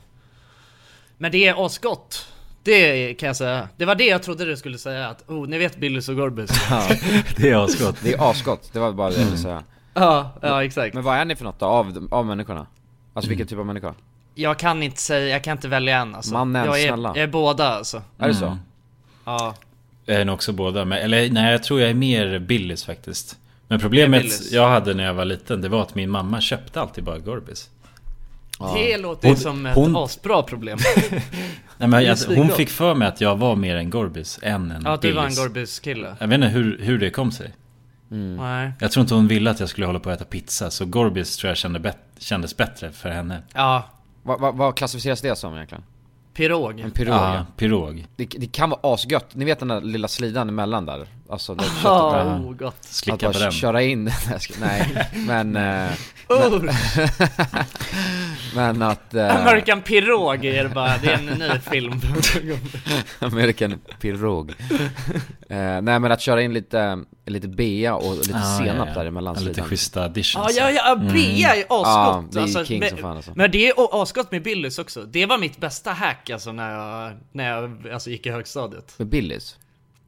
Speaker 1: Men det är asgott. Det kan jag säga. Det var det jag trodde du skulle säga att, oh, ni vet Billys och Gorbis. (laughs)
Speaker 2: Ja,
Speaker 3: Det är asgott.
Speaker 2: det är asgott, det var bara det jag ville säga.
Speaker 1: Ja, ja exakt.
Speaker 2: Men vad är ni för något då, av, av människorna? Alltså vilken typ av människa?
Speaker 1: Jag kan inte säga, jag kan inte välja en alltså.
Speaker 2: Mannen,
Speaker 1: jag är,
Speaker 2: snälla.
Speaker 1: Jag är båda alltså.
Speaker 2: Är det så?
Speaker 3: Mm.
Speaker 1: Ja.
Speaker 3: Jag är nog också båda, men, eller nej jag tror jag är mer Billys faktiskt. Men problemet jag hade när jag var liten, det var att min mamma köpte alltid bara Gorbis.
Speaker 1: Det låter
Speaker 3: Hon-
Speaker 1: som ett
Speaker 3: hon-
Speaker 1: asbra problem. (laughs)
Speaker 3: Nej, men jag, hon fick för mig att jag var mer en Gorbis än en
Speaker 1: ja, att du var en
Speaker 3: Billys.
Speaker 1: Gorbis kille.
Speaker 3: Jag vet inte hur, hur det kom sig.
Speaker 1: Nej.
Speaker 3: Jag tror inte hon ville att jag skulle hålla på att äta pizza, så Gorbis tror jag kände bet- kändes bättre för henne.
Speaker 1: Ja,
Speaker 2: Vad va, vad klassificeras det som egentligen?
Speaker 1: pirog.
Speaker 2: En pirog?
Speaker 3: Ja, pirog.
Speaker 2: Det, det kan vara asgött, ni vet den där lilla slidan emellan där? Alltså där köttet
Speaker 1: Ja,
Speaker 2: bara,
Speaker 1: oh, gott.
Speaker 2: att
Speaker 3: Slicka på
Speaker 2: bara
Speaker 3: den.
Speaker 2: köra in, Nej, jag ska- nej, men, eh,
Speaker 1: Oh, (laughs)
Speaker 2: men att... eh,
Speaker 1: American Pirog är det bara, det är en ny film. (laughs)
Speaker 2: American pirog. (laughs) eh, nej men att köra in lite, lite bea och lite
Speaker 3: Ah,
Speaker 2: senap
Speaker 3: ja, ja.
Speaker 2: där emellan
Speaker 3: Ja, Lite schyssta
Speaker 1: Ja,
Speaker 3: additions.
Speaker 1: ja, ja, Bea är
Speaker 2: Ja,
Speaker 1: asgott.
Speaker 2: det är
Speaker 1: alltså,
Speaker 2: king som fan alltså.
Speaker 1: men det är asgott med Billys också. Det var mitt bästa hack alltså när jag, när jag alltså, gick i högstadiet.
Speaker 2: Med Billys?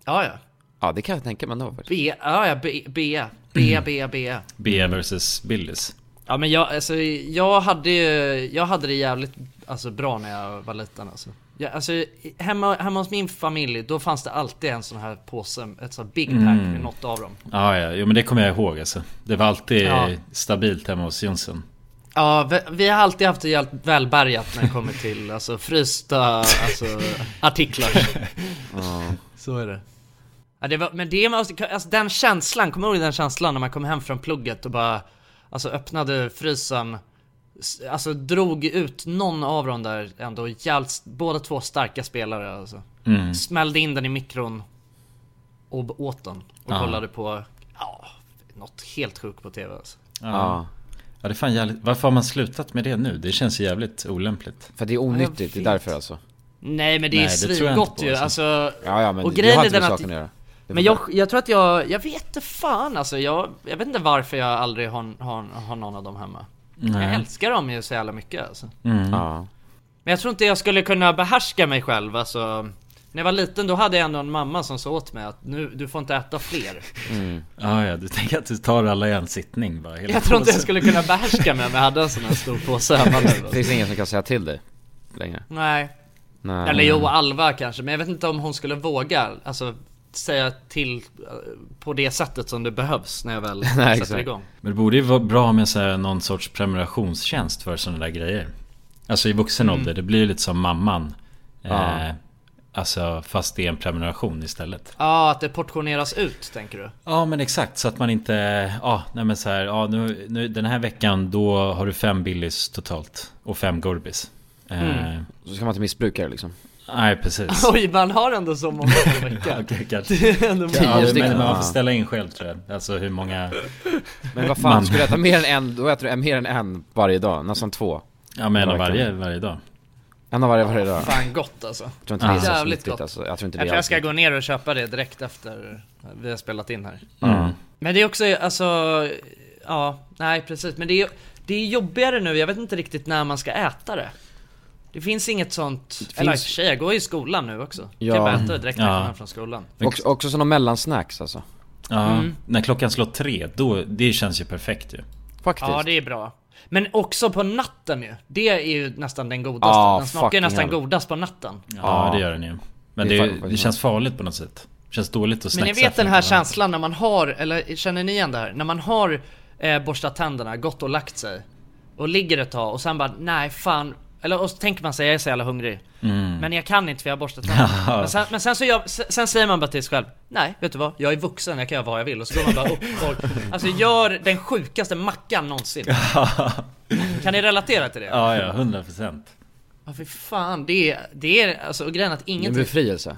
Speaker 1: Ja, ja.
Speaker 2: Ja det kan jag tänka mig ändå faktiskt.
Speaker 1: Bea, ja, ja, Be- Bea. Bea, Bea, Bea.
Speaker 3: B versus Billys.
Speaker 1: Ja men jag, alltså, jag hade ju, jag hade det jävligt, alltså, bra när jag var liten alltså. Ja, alltså hemma, hemma hos min familj, då fanns det alltid en sån här påse, ett sånt Big Pack
Speaker 3: Mm.
Speaker 1: med något av dem.
Speaker 3: Ja, ja, jo, men det kommer jag ihåg alltså. Det var alltid
Speaker 1: Ja.
Speaker 3: stabilt hemma hos Jonsson.
Speaker 1: Ja, vi, vi har alltid haft det jävligt välbärgat när det kommer till alltså, frysta alltså, artiklar. (laughs) Så är det. Ja, det var, men det måste, alltså den känslan, kommer du ihåg den känslan när man kom hem från plugget och bara Alltså öppnade frysen Alltså drog ut någon av dem där ändå jävligt, båda två starka spelare alltså.
Speaker 3: Mm.
Speaker 1: Smällde in den i mikron Och åt den och
Speaker 3: Ja.
Speaker 1: kollade på, ja, något helt sjukt på TV alltså.
Speaker 3: Ja. Ja, det är fan jävligt. Varför har man slutat med det nu? Det känns jävligt olämpligt.
Speaker 2: För det är onyttigt, det är därför alltså
Speaker 1: Nej men det är
Speaker 3: Nej,
Speaker 1: svingott ju,
Speaker 3: alltså.
Speaker 1: alltså
Speaker 2: Ja ja men
Speaker 1: Och grejen
Speaker 2: har
Speaker 1: är
Speaker 2: inte
Speaker 1: den
Speaker 2: med
Speaker 1: att
Speaker 2: saken att
Speaker 1: Men jag, jag tror att jag, jag vet inte fan alltså, jag, jag vet inte varför jag aldrig har, har, har någon av dem hemma Jag
Speaker 3: Nej.
Speaker 1: älskar dem ju så jävla mycket alltså.
Speaker 3: Mm.
Speaker 2: Ja
Speaker 1: Men jag tror inte jag skulle kunna behärska mig själv alltså När jag var liten då hade jag ändå en mamma som sa åt mig att nu, du får inte äta fler
Speaker 2: mm.
Speaker 3: Ja, ja, du tänker att du tar alla i en sittning bara. hela
Speaker 1: Jag tror inte jag skulle kunna behärska mig om jag hade en sån här stor påse hemma nu
Speaker 2: Det
Speaker 1: alltså.
Speaker 2: finns ingen som kan säga till dig längre
Speaker 1: Nej,
Speaker 2: Nej
Speaker 1: eller jo Alva kanske, men jag vet inte om hon skulle våga Alltså säga till eh, på det sättet som det behövs när jag väl (laughs)
Speaker 2: Nej,
Speaker 1: sätter
Speaker 2: exakt.
Speaker 1: igång
Speaker 3: Men det borde ju vara bra med så här, någon sorts prenumerationstjänst för sådana där grejer. Alltså i vuxen
Speaker 1: Mm.
Speaker 3: ålder, det blir ju lite som mamman.
Speaker 2: Ja.
Speaker 3: Eh, alltså fast det är en prenumeration istället.
Speaker 1: Ja, att det portioneras ut tänker du?
Speaker 3: Ja men exakt, så att man inte... Ja, nej men så här, ja nu, nu, den här veckan då har du fem Billys totalt. Och fem Gorbis. Eh,
Speaker 1: Mm.
Speaker 2: Så ska man inte missbruka det liksom
Speaker 3: Nej precis. (laughs)
Speaker 1: Oj, man har ändå så många per vecka (laughs)
Speaker 3: Okej, kanske. (laughs)
Speaker 1: Det är ändå
Speaker 3: Ja,
Speaker 2: stycken.
Speaker 3: men man får ställa in själv tror jag. Alltså hur många...
Speaker 2: Men vad fan,
Speaker 3: Man-
Speaker 2: skulle du äta mer än en, då äter du mer än en varje dag, nästan två
Speaker 3: Ja men en av varje, varje dag.
Speaker 2: En av varje varje dag
Speaker 1: Fan gott alltså
Speaker 2: Jag tror inte det är så
Speaker 1: Jävligt
Speaker 2: smittigt
Speaker 1: gott.
Speaker 2: alltså. Jag tror inte det
Speaker 1: Jag
Speaker 2: är
Speaker 1: tror jag ska gå ner och köpa det direkt efter vi har spelat in här
Speaker 3: Mm.
Speaker 1: Men det är också, alltså, ja, nej precis Men det är, det är jobbigare nu, jag vet inte riktigt när man ska äta det Det finns inget sånt, eller i och
Speaker 2: finns-
Speaker 1: för sig, jag går i skolan nu också
Speaker 2: Ja.
Speaker 1: Kan bara äta det direkt när jag
Speaker 3: Ja.
Speaker 1: kommer från skolan
Speaker 2: Också, också sådana mellansnacks alltså
Speaker 3: Ja,
Speaker 1: Mm.
Speaker 3: när klockan slår tre, då, det känns ju perfekt ju.
Speaker 2: Faktiskt
Speaker 1: Ja det är bra Men också på natten ju, det är ju nästan den godaste
Speaker 2: Ja,
Speaker 1: Den smakar ju nästan
Speaker 2: hell.
Speaker 1: godast på natten
Speaker 3: Ja,
Speaker 2: Ja.
Speaker 3: det gör den ju. Men
Speaker 2: Det
Speaker 3: det,
Speaker 2: är
Speaker 3: det, det känns farligt på något sätt. Det känns dåligt att
Speaker 1: Men ni vet den här känslan när man har, eller känner ni igen det här? När man har eh, borstat tänderna, gått och lagt sig Och ligger ett tag och sen bara, nej fan Eller och så tänker man sig, jag är så jävla hungrig
Speaker 3: Mm.
Speaker 1: Men jag kan inte för jag har borstat (laughs) tänderna men, sen, men sen så gör, sen, sen säger man bara till sig själv Nej, vet du vad? Jag är vuxen, jag kan göra vad jag vill och så går man bara upp och (laughs) Alltså gör den sjukaste mackan någonsin Kan ni relatera till det?
Speaker 3: Ja, ja, 100 procent.
Speaker 1: Ja fy fan, det är, det är alltså och grejen att
Speaker 2: Det är en
Speaker 1: ingenting
Speaker 2: befrielse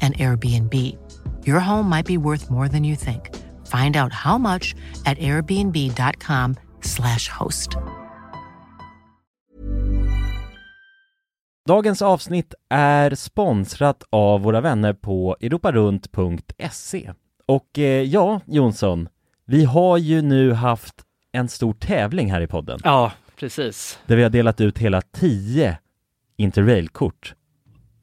Speaker 9: an Airbnb. Your home might be worth more than you think. Find out how much at airbnb.com/slash host.
Speaker 5: Dagens avsnitt är sponsrat av våra vänner på europarunt.se. Och eh, ja, Jonsson, vi har ju nu haft en stor tävling här i podden.
Speaker 6: Ja, precis.
Speaker 5: Där vi har delat ut hela 10 Interrail-kort.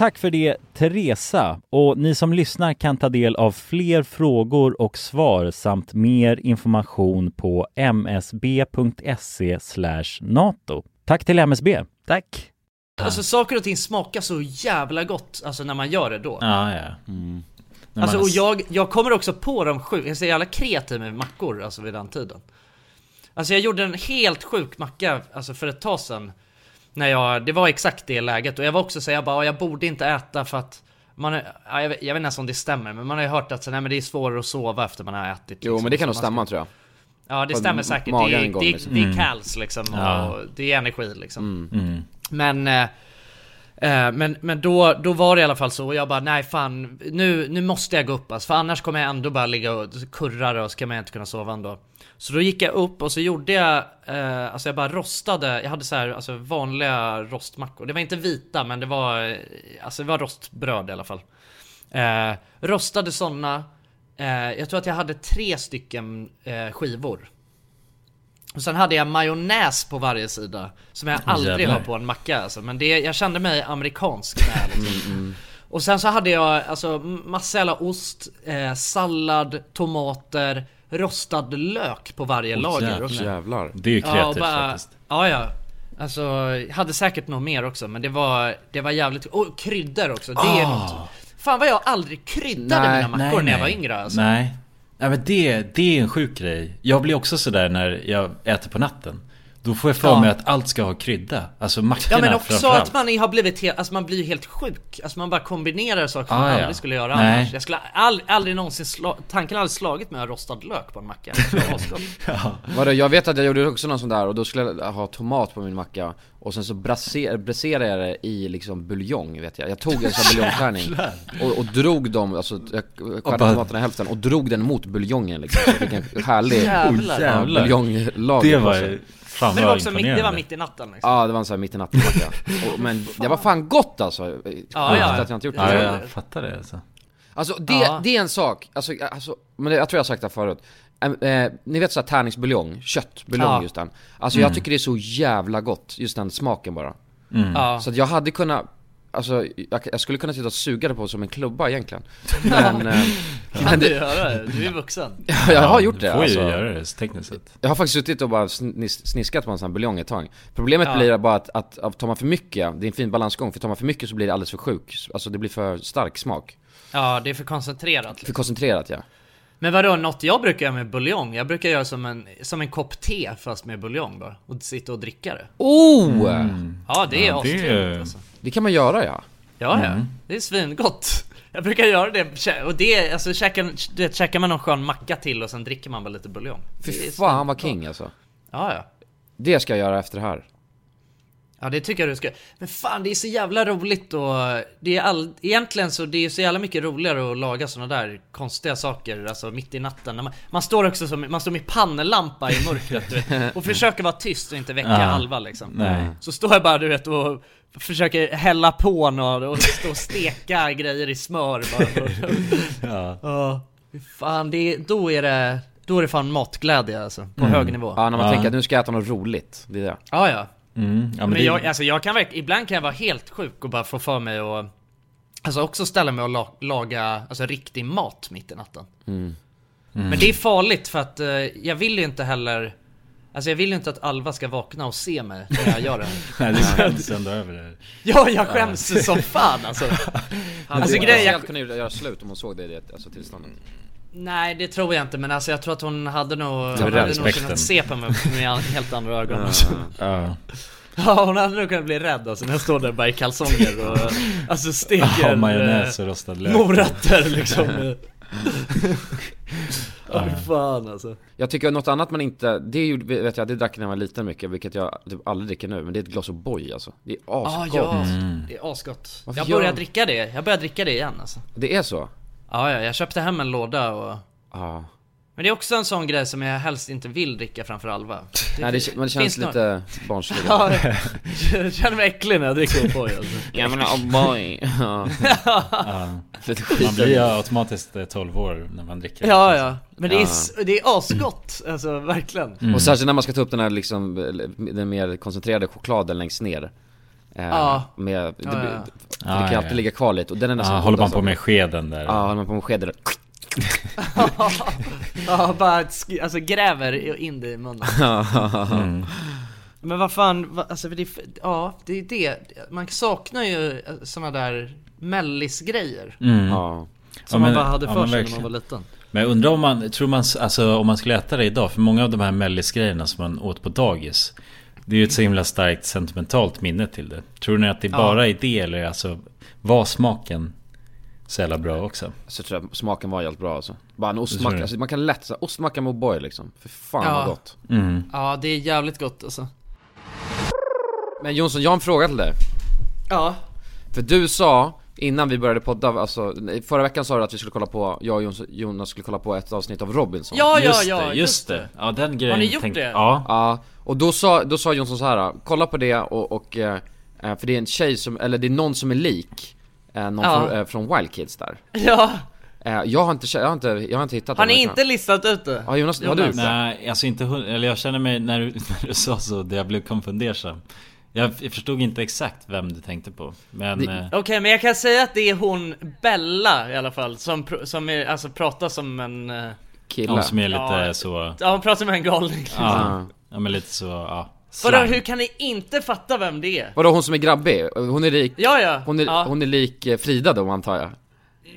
Speaker 5: Tack för det Teresa och ni som lyssnar kan ta del av fler frågor och svar samt mer information på msb.se nato. Tack till MSB.
Speaker 6: Tack.
Speaker 1: Alltså saker och ting smakar så jävla gott, alltså när man gör det då.
Speaker 3: Ja, ja. När
Speaker 1: Alltså och jag, jag kommer också på de sjuka, jag är så jävla kreativ med mackor alltså vid den tiden. Alltså jag gjorde en helt sjuk macka, alltså för ett tag sedan. När jag, det var exakt det läget och jag var också så jag bara, "Ja, jag borde inte äta för att man, är- jag, vet, jag vet inte ens om det stämmer, men man har ju hört att så, nej, men det är svårare att sova efter man har ätit.
Speaker 2: Jo
Speaker 1: liksom.
Speaker 2: men det kan nog stämma tror jag.
Speaker 1: Ja det stämmer säkert, det, det,
Speaker 2: liksom.
Speaker 1: det är
Speaker 2: Mm.
Speaker 1: calls liksom och det är energi liksom.
Speaker 3: Mm.
Speaker 1: Men eh, eh, Eh, men, men då, då var det i alla fall så och jag bara nej fan nu, nu måste jag gå upp alltså, för annars kommer jag ändå bara ligga och kurra och så kommer jag inte kunna sova ändå. Så då gick jag upp och så gjorde jag, eh, alltså jag bara rostade, jag hade så här, alltså vanliga rostmackor. Det var inte vita men det var, eh, alltså det var rostbröd i alla fall. Eh, rostade sådana, eh, jag tror att jag hade tre stycken eh, skivor. Och sen hade jag majonnäs på varje sida Som jag aldrig
Speaker 3: jävlar.
Speaker 1: har på en macka alltså. Men det, jag kände mig amerikansk där liksom. (laughs) Och sen så hade jag alltså massa jävla ost, eh, sallad, tomater, rostad lök på varje
Speaker 3: Åh,
Speaker 1: lager
Speaker 3: jävlar.
Speaker 1: också.
Speaker 3: Jävlar. Det är ju
Speaker 1: Ja,
Speaker 3: kreativt
Speaker 1: bara,
Speaker 3: faktiskt.
Speaker 1: Ja ja Alltså, jag hade säkert nog mer också men det var, det var jävligt, och kryddor också, det är
Speaker 3: Ah.
Speaker 1: något Fan vad jag aldrig kryddade mina mackor när jag var yngre alltså.
Speaker 3: Nej. Ja, men det, det är en sjuk grej. Jag blir också sådär när jag äter på natten. Då får jag för
Speaker 1: Ja.
Speaker 3: mig att allt ska ha krydda. Alltså mackorna
Speaker 1: Ja men också
Speaker 3: framförallt.
Speaker 1: att man har blivit helt, alltså man blir helt sjuk. Alltså man bara kombinerar saker som
Speaker 3: Ah,
Speaker 1: man
Speaker 3: ja.
Speaker 1: aldrig skulle göra
Speaker 3: Nej.
Speaker 1: annars. Jag skulle all, aldrig någonsin slå, tanken har aldrig slagit mig att rostad lök på en macka. Asgott. (laughs)
Speaker 2: Vadå, jag vet att jag gjorde också någon sån där och då skulle jag ha tomat på min macka Och sen så braser, braserade jag det i liksom buljong vet jag Jag tog en sån buljongskärning (laughs) och, och drog dem, alltså jag skärde tomaterna i hälften och drog den mot buljongen liksom Så jag fick en härlig ja,
Speaker 3: Jävlar.
Speaker 2: buljonglager
Speaker 3: Det
Speaker 2: på
Speaker 3: var fan
Speaker 1: Men det var också mitt, det var mitt i natten liksom.
Speaker 2: Ja det var en sån här mitt i natten macka (laughs) och, Men det var fan gott alltså
Speaker 1: Ja, ja.
Speaker 2: att jag inte gjort
Speaker 3: Ja,
Speaker 2: det
Speaker 3: jag fattar det alltså.
Speaker 2: Alltså det,
Speaker 1: Ja.
Speaker 2: det är en sak, alltså, alltså men det, jag tror jag har sagt det förut Eh, eh, Ni vet såhär tärningsbuljong, köttbuljong
Speaker 1: Ja.
Speaker 2: just den Alltså
Speaker 3: Mm.
Speaker 2: jag tycker det är så jävla gott, just den smaken bara
Speaker 3: Mm.
Speaker 1: Ja.
Speaker 2: Så att jag hade kunnat Alltså jag, jag skulle kunna sitta och suga det på som en klubba egentligen (laughs) Men, eh, (laughs)
Speaker 1: Kan
Speaker 2: men
Speaker 1: du
Speaker 2: det,
Speaker 1: göra det? Du är vuxen. (laughs)
Speaker 2: jag har gjort
Speaker 3: Du
Speaker 2: det
Speaker 3: får
Speaker 2: alltså.
Speaker 3: ju göra det tekniskt sett.
Speaker 2: Jag har faktiskt suttit och bara snis, sniskat på en sån här buljong ett tag Problemet
Speaker 1: Ja.
Speaker 2: blir bara att, att, att tar man för mycket, det är en fin balansgång, för tar man för mycket så blir det alldeles för sjuk Alltså det blir för stark smak
Speaker 1: Ja, det är för koncentrerat.
Speaker 2: För
Speaker 1: Liksom.
Speaker 2: koncentrerat ja
Speaker 1: Men vadå, något jag brukar göra med buljong? Jag brukar göra som en, som en kopp te fast med buljong bara. Och sitta och dricka det.
Speaker 2: Oh!
Speaker 1: Ja, det är
Speaker 3: Ja,
Speaker 1: astrevligt alltså.
Speaker 2: Det kan man göra ja
Speaker 1: Ja, ja.
Speaker 3: Mm.
Speaker 1: Det är svingott. Jag brukar göra det, och det alltså käkar, du vet, käkar man någon skön macka till och sen dricker man bara lite buljong.
Speaker 2: Fy fan vad king alltså
Speaker 1: Ja, ja.
Speaker 2: Det ska jag göra efter det här
Speaker 1: Ja det tycker jag du ska. Men fan det är så jävla roligt och det är all, egentligen så det är så jävla mycket roligare att laga såna där konstiga saker alltså mitt i natten. När Man, man står också som, man står med pannlampa i mörkret du vet, (laughs) och försöker vara tyst och inte väcka
Speaker 3: Ja.
Speaker 1: Alva liksom.
Speaker 3: Nej.
Speaker 1: Så står jag bara du vet och försöker hälla på något och stå och steka (laughs) grejer i smör bara. (laughs)
Speaker 3: Ja.
Speaker 1: Ja, fan det, då är det, då är det fan matglädje alltså, på
Speaker 3: Mm.
Speaker 1: hög nivå.
Speaker 2: Ja när man
Speaker 3: Ja.
Speaker 2: tänker att nu ska jag äta något roligt, det är det
Speaker 1: Ja ja.
Speaker 3: Mm. Ja, men
Speaker 1: Men
Speaker 3: det,
Speaker 1: jag, alltså jag kan verkligen, ibland kan jag vara helt sjuk och bara få för mig och Alltså också ställa mig och la, laga alltså riktig mat mitt i natten
Speaker 2: mm.
Speaker 1: Men det är farligt för att eh, jag vill ju inte heller Alltså jag vill ju inte att Alva ska vakna och se mig när jag gör det (laughs)
Speaker 3: Nej, det skäms ändå över det.
Speaker 1: Ja, jag skäms som fan alltså (laughs) Alltså
Speaker 2: du
Speaker 1: grejen, jag,
Speaker 2: helt kunnat göra slut om hon såg dig i det alltså, tillståndet?
Speaker 1: Nej det tror jag inte men alltså jag tror att hon hade nog, hon hade nog kunnat se på mig med helt andra ögon
Speaker 2: Ja.
Speaker 3: Ja. (laughs)
Speaker 1: Ja hon hade nog kunnat bli rädd alltså när jag står där bara i kalsonger och alltså steker
Speaker 3: Ja, majonnäs och
Speaker 1: eh,
Speaker 3: rostad lök.
Speaker 1: Morötter liksom (laughs) (laughs) Åh fy fan alltså
Speaker 2: Jag tycker något annat man inte, det gjorde- vet jag, det drack jag när jag var liten mycket, vilket jag typ aldrig dricker nu, men det är ett glas O'boy alltså. Det är
Speaker 1: Ah,
Speaker 2: asgott.
Speaker 1: ja,
Speaker 3: Mm.
Speaker 1: det är asgott
Speaker 2: Varför
Speaker 1: Jag börjar
Speaker 2: de-
Speaker 1: dricka det, jag börjar dricka det igen alltså
Speaker 2: Det är så?
Speaker 1: Ja, ja, jag köpte hem en låda och
Speaker 2: Ja.
Speaker 1: Men det är också en sån grej som jag helst inte vill dricka framför Alva (laughs)
Speaker 2: Nej, det, men det känns lite barnsligt. (laughs)
Speaker 1: Ja, jag känner mig äcklig när jag dricker O'boy alltså (laughs)
Speaker 2: Ja men O'boy. Ja.
Speaker 3: Ja.
Speaker 2: Lite
Speaker 3: Man blir ju automatiskt eh, 12 år när man dricker
Speaker 1: Ja, ja, men det är,
Speaker 2: Ja.
Speaker 1: det är asgott, alltså verkligen
Speaker 3: Mm.
Speaker 2: Och särskilt när man ska ta upp den här liksom, den mer koncentrerade chokladen längst ner. Eh,
Speaker 1: Ja.
Speaker 2: Med, det,
Speaker 1: Ja,
Speaker 2: blir-
Speaker 1: ja.
Speaker 3: Ja,
Speaker 2: det kan
Speaker 3: ja,
Speaker 2: alltid
Speaker 3: ja.
Speaker 2: ligga kvar lite och den är nästan
Speaker 3: Ja, håller man på med skeden där
Speaker 2: Ja, håller man på med skeden (laughs)
Speaker 1: Ja, bara sk- alltså gräver in det i munnen (laughs)
Speaker 3: mm.
Speaker 1: Men vad fan, va- alltså det, ja det är det Man saknar ju såna där mellisgrejer
Speaker 3: Mm.
Speaker 2: Ja.
Speaker 1: Som
Speaker 3: Ja, men-
Speaker 1: man bara hade
Speaker 3: ja,
Speaker 1: för
Speaker 3: men
Speaker 1: sig när man var liten
Speaker 3: Men jag undrar om man, tror man, alltså om man skulle äta det idag, för många av de här mellisgrejerna som man åt på dagis Det är ju ett så himla starkt sentimentalt minne till det Tror ni att det bara är det eller alltså var smaken så jävla bra också?
Speaker 2: Så tror jag smaken var jävligt bra alltså. Bara en ostmacka, alltså, man kan lätt säga ostmacka med O'boy liksom. För fan
Speaker 1: Ja.
Speaker 2: vad gott.
Speaker 3: Mm.
Speaker 1: Ja det är jävligt gott alltså
Speaker 2: Men Jonsson, jag har en fråga till dig.
Speaker 1: Ja
Speaker 2: För du sa, innan vi började podda, alltså förra veckan sa du att vi skulle kolla på, jag och Jonas skulle kolla på ett avsnitt av Robinson.
Speaker 1: Ja ja
Speaker 3: just
Speaker 1: ja,
Speaker 3: det, just det. Ja den grejen
Speaker 1: Har ni gjort
Speaker 3: tänkte-
Speaker 1: det?
Speaker 3: Ja.
Speaker 2: Ja, och då sa, då sa Jonsson så här. kolla på det och, och eh, eh, för det är en tjej som, eller det är någon som är lik eh, någon
Speaker 1: Ja.
Speaker 2: från, från Wild Kids där. (laughs)
Speaker 1: Ja,
Speaker 2: jag har inte, jag har inte, jag har inte hittat
Speaker 1: har ni inte listat ut det?
Speaker 2: Ja Jonas, har du det?
Speaker 3: Nej, alltså inte eller jag känner mig när du, (laughs) när du sa så, det jag blev konfundersam jag, förstod inte exakt vem du tänkte på Men
Speaker 2: Det-
Speaker 3: eh,
Speaker 1: Okej men jag kan säga att det är hon Bella i alla fall som, pr- som är, alltså pratar som en eh,
Speaker 2: Kille.
Speaker 3: någon som är lite
Speaker 1: Ja.
Speaker 3: så
Speaker 1: Ja hon pratar som en galning
Speaker 3: Ja, ja men lite så, ja
Speaker 1: Vadå hur kan ni inte fatta vem det är?
Speaker 2: Vadå hon som är grabbig? Hon är lik,
Speaker 1: Ja ja,
Speaker 2: hon är,
Speaker 1: ja.
Speaker 2: hon är lik eh, Frida då antar jag?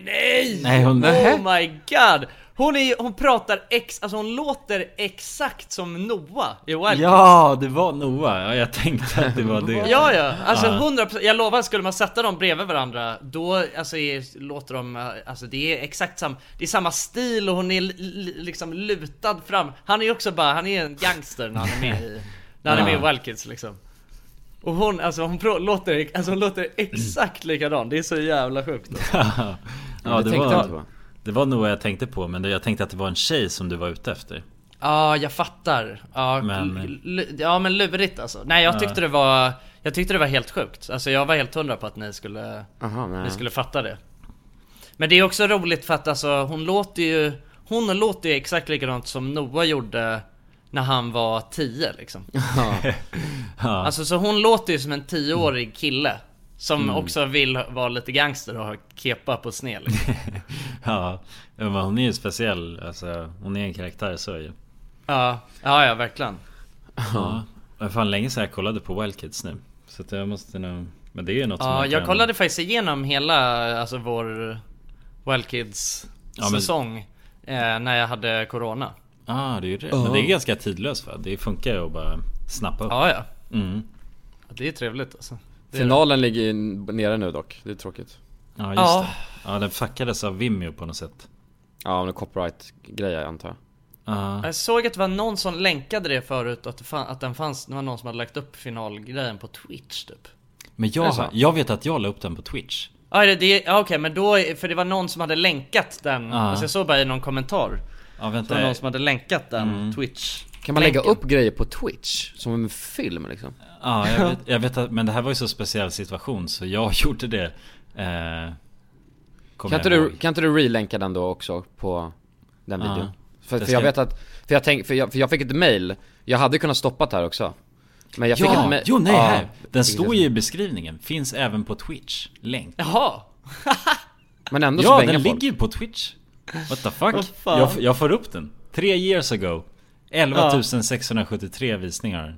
Speaker 1: Nej!
Speaker 3: Nej hon,
Speaker 1: Oh my god! Hon är hon pratar ex, alltså hon låter exakt som Noah i Wild
Speaker 3: Ja, det var Noah, ja, jag tänkte att det var det (laughs)
Speaker 1: Ja ja, alltså
Speaker 3: Ja.
Speaker 1: 100% jag lovar skulle man sätta dem bredvid varandra Då alltså är, låter de, alltså det är exakt samma Det är samma stil och hon är li, li, liksom lutad fram Han är ju också bara, han är en gangster när han är med i När han är med i. Wild Kids liksom Och hon, alltså hon låter, alltså hon låter exakt likadan, det är så jävla sjukt alltså. (laughs)
Speaker 3: Ja,
Speaker 2: det
Speaker 3: det var. Det var nog vad jag tänkte på Men jag tänkte att det var en tjej som du var ute efter
Speaker 1: Ja, jag fattar. Ja,
Speaker 3: Men-
Speaker 1: ja men lurigt alltså. Nej jag tyckte det var, jag tyckte det var helt sjukt. Alltså jag var helt hundra på att ni skulle,
Speaker 2: Aha,
Speaker 1: ni skulle fatta det. Men det är också roligt för att alltså hon låter ju, hon låter ju exakt likadant som Noah gjorde när han var 10 liksom.
Speaker 3: ja. (laughs)
Speaker 1: Alltså så hon låter ju som en 10-årig kille. Som
Speaker 3: Mm.
Speaker 1: också vill vara lite gangster och ha kepa på sned liksom. (laughs)
Speaker 3: Ja, men hon är ju speciell, alltså hon är en karaktär så ju
Speaker 1: Ja, ja ja verkligen.
Speaker 3: Ja, det fan länge sedan jag kollade på Wild Kids nu Så att jag måste nog, men det är ju något som
Speaker 1: Ja,
Speaker 3: man
Speaker 1: jag
Speaker 3: kan...
Speaker 1: kollade faktiskt igenom hela, alltså vår Wild Kids
Speaker 3: Ja, men-
Speaker 1: säsong eh, när jag hade Corona.
Speaker 3: Ja, ah, det är ju det. Men det är ganska tidlöst va? Det funkar ju att bara snappa upp
Speaker 1: Ja, ja.
Speaker 3: mm.
Speaker 1: Det är trevligt alltså. Det
Speaker 2: Finalen ligger ju nere nu dock, det är tråkigt.
Speaker 3: Ja, just
Speaker 1: Ja.
Speaker 3: det Ja, den fuckades av Vimeo på något sätt
Speaker 2: Ja, men copyright-grejer antar jag.
Speaker 3: Ja,
Speaker 1: Jag såg att det var någon som länkade det förut, att, det fan, att den fanns, det var någon som hade lagt upp finalgrejen på Twitch typ.
Speaker 3: men
Speaker 2: det
Speaker 3: jag, jag vet att jag la upp den på Twitch
Speaker 1: Ja, det, det, ja, okej, men då, för det var någon som hade länkat den,
Speaker 3: Ja.
Speaker 1: alltså jag såg bara i någon kommentar.
Speaker 3: Ja,
Speaker 1: Det
Speaker 3: vänta
Speaker 1: var någon som hade länkat den
Speaker 3: Mm.
Speaker 1: Twitch.
Speaker 2: Kan man lägga
Speaker 1: länken.
Speaker 2: upp grejer på Twitch? Som en film liksom?
Speaker 3: Ja, jag vet, jag vet att, men det här var ju så speciell situation så jag (laughs) gjorde det eh,
Speaker 2: Kan inte,
Speaker 3: jag
Speaker 2: du, kan inte du relänka den då också på den
Speaker 3: Ja.
Speaker 2: videon? För,
Speaker 3: Det
Speaker 2: för jag vet att, för jag tänk, för jag, för jag fick ett mail Jag hade kunnat stoppa det här också Men jag fick ett
Speaker 3: Ja,
Speaker 2: mail
Speaker 3: jo nej
Speaker 2: Ja,
Speaker 3: här! Den står ju i beskrivningen, finns även på Twitch, länk
Speaker 1: Jaha! (laughs)
Speaker 2: Men ändå så
Speaker 3: Ja, den
Speaker 2: folk
Speaker 3: ligger ju på Twitch What the fuck?
Speaker 1: Vad fan?
Speaker 3: Jag, jag får upp den, tre years ago 11 673 visningar.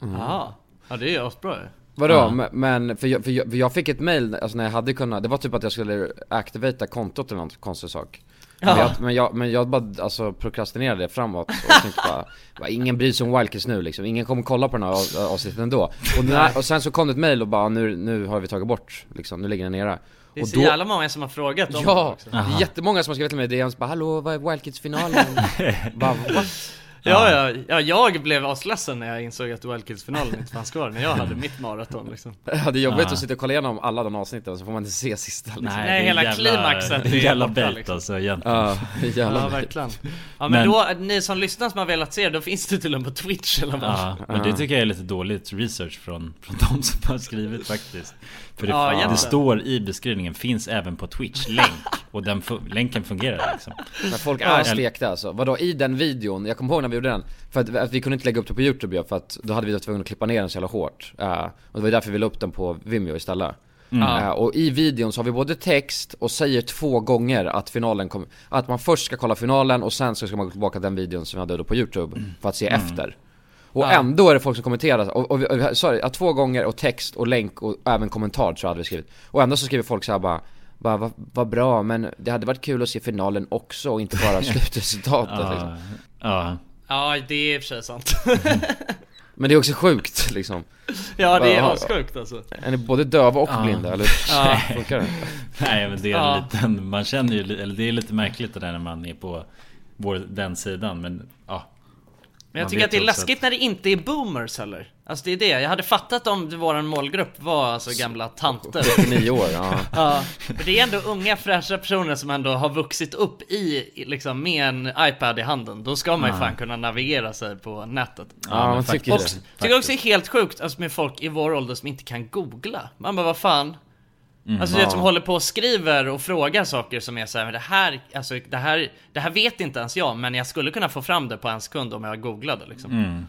Speaker 1: Ja, ja det är ju asbra ju.
Speaker 2: Vadå?
Speaker 3: Ja.
Speaker 2: Men- för jag, för, jag, för jag fick ett mail, alltså när jag hade kunnat, det var typ att jag skulle activata kontot eller någon konstig sak
Speaker 1: Ja.
Speaker 2: men, jag, men, jag, men jag bara alltså prokrastinerade det framåt och tänkte bara, (laughs) bara ingen bryr sig om Wildcats nu liksom, ingen kommer kolla på den här av- avsnittet ändå och, när, och sen så kom det ett mail och bara nu, nu har vi tagit bort liksom, nu ligger den nere
Speaker 1: Det är så jävla många som har frågat om det
Speaker 2: Ja!
Speaker 1: också.
Speaker 2: Det är jättemånga som har skrivit till mig i DMs bara 'Hallå, vad är Wildcats-finalen?' (laughs) bara what?
Speaker 1: Ja, ja, ja, jag blev asledsen när jag insåg att Wildkids-finalen inte fanns kvar när jag hade mitt maraton liksom (laughs)
Speaker 2: Ja det är jobbigt
Speaker 3: Ja.
Speaker 2: att sitta och kolla igenom alla de avsnitten så får man inte se sista liksom.
Speaker 3: Nej,
Speaker 1: Nej,
Speaker 3: det är
Speaker 1: hela
Speaker 3: jävla-
Speaker 1: klimaxet
Speaker 3: det är jävla bait
Speaker 1: liksom.
Speaker 3: alltså egentligen.
Speaker 2: Ja, jävla
Speaker 1: Ja, verkligen Ja men,
Speaker 3: Men-
Speaker 1: då, ni som lyssnar som har velat se det, då finns det till och med på Twitch eller vad?
Speaker 3: Ja, men det tycker jag är lite dåligt research från, från de som har skrivit faktiskt För det,
Speaker 1: Ja,
Speaker 3: det står i beskrivningen, finns även på Twitch, länk Och den fu- länken fungerar liksom
Speaker 2: Men folk är stekta alltså. Vadå, i den videon, jag kommer ihåg när vi gjorde den, för att, att vi kunde inte lägga upp det på youtube ja, för att då hade vi varit tvungna att klippa ner den så jävla hårt. Eh, och det var därför vi la upp den på Vimeo istället.
Speaker 3: Mm.
Speaker 2: Eh, och i videon så har vi både text och säger två gånger att finalen kommer, att man först ska kolla finalen och sen så ska man gå tillbaka till den videon som vi hade då på youtube för att se
Speaker 3: Mm.
Speaker 2: efter. Och
Speaker 1: Ja.
Speaker 2: ändå är det folk som kommenterar, och, och, och sorry, ja, två gånger och text och länk och även kommentar tror jag hade vi skrivit. Och ändå så skriver folk så här bara bara, vad, vad bra, men det hade varit kul att se finalen också och inte bara (laughs) slutresultatet liksom.
Speaker 3: Ja,
Speaker 1: Ja, det är i och för sig sant (laughs)
Speaker 2: Men det är också sjukt liksom
Speaker 1: Ja, det är assjukt alltså
Speaker 2: Är ni både döva och
Speaker 3: Ja.
Speaker 2: blinda eller (laughs)
Speaker 1: Ja.
Speaker 2: funkar det?
Speaker 3: Nej men det är
Speaker 1: Ja.
Speaker 3: en liten, man känner ju, eller det är lite märkligt det där när man är på vår, den sidan men ja
Speaker 1: Men jag
Speaker 3: Man
Speaker 1: tycker att det är läskigt när det inte är boomers heller. Alltså det är det, jag hade fattat om det våran målgrupp var alltså gamla tanter.
Speaker 2: 79 år, ja.
Speaker 1: Ja, för det är ändå unga fräscha personer som ändå har vuxit upp i, liksom med en iPad i handen. Då ska man ju
Speaker 3: Ja.
Speaker 1: fan kunna navigera sig på nätet.
Speaker 2: Ja, man
Speaker 3: men
Speaker 2: tycker
Speaker 1: Och
Speaker 2: det
Speaker 1: tycker också det är helt sjukt alltså med folk i vår ålder som inte kan googla. Man bara vad fan Alltså det
Speaker 2: Ja.
Speaker 1: som håller på och skriver och frågar saker som är såhär, men det här, alltså det här, det här vet inte ens jag men jag skulle kunna få fram det på en sekund om jag googlade liksom
Speaker 3: mm.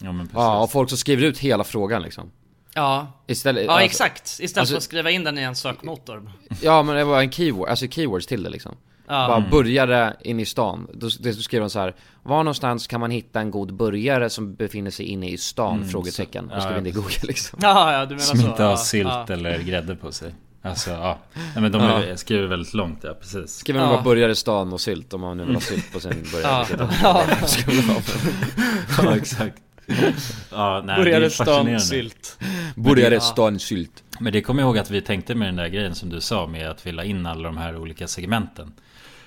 Speaker 3: Ja men precis
Speaker 2: Ja, och folk som skriver ut hela frågan liksom
Speaker 1: Ja,
Speaker 2: Istället,
Speaker 1: ja
Speaker 2: alltså-
Speaker 1: exakt. Istället
Speaker 2: alltså-
Speaker 1: för att skriva in den i en sökmotor.
Speaker 2: Ja men det var en keyword, alltså keywords till det liksom
Speaker 1: Ja.
Speaker 2: Bara
Speaker 3: Mm.
Speaker 2: burgare in i stan, då, då skriver de så här. Var någonstans kan man hitta en god burgare som befinner sig inne i stan?
Speaker 3: Mm,
Speaker 2: frågetecken,
Speaker 3: så-
Speaker 2: och skriver
Speaker 3: ja,
Speaker 2: in det i google liksom
Speaker 1: Ja, ja du menar
Speaker 3: Som
Speaker 1: så.
Speaker 3: inte har
Speaker 1: ja,
Speaker 3: sylt
Speaker 1: ja.
Speaker 3: eller grädde på sig Alltså ja, Nej, men de
Speaker 2: Ja.
Speaker 3: skriver väldigt långt ja, precis.
Speaker 2: Skriver man
Speaker 1: Ja.
Speaker 2: bara burgare i stan och sylt om man nu vill ha sylt på sin (laughs) burgare
Speaker 1: Ja. (laughs)
Speaker 2: de-
Speaker 1: Ja. (laughs)
Speaker 3: Ja exakt. Ja, nej, det är
Speaker 1: stan sylt.
Speaker 2: Burgare stan, sylt.
Speaker 3: Men det kommer jag ihåg att vi tänkte med den där grejen som du sa med att fylla in alla de här olika segmenten.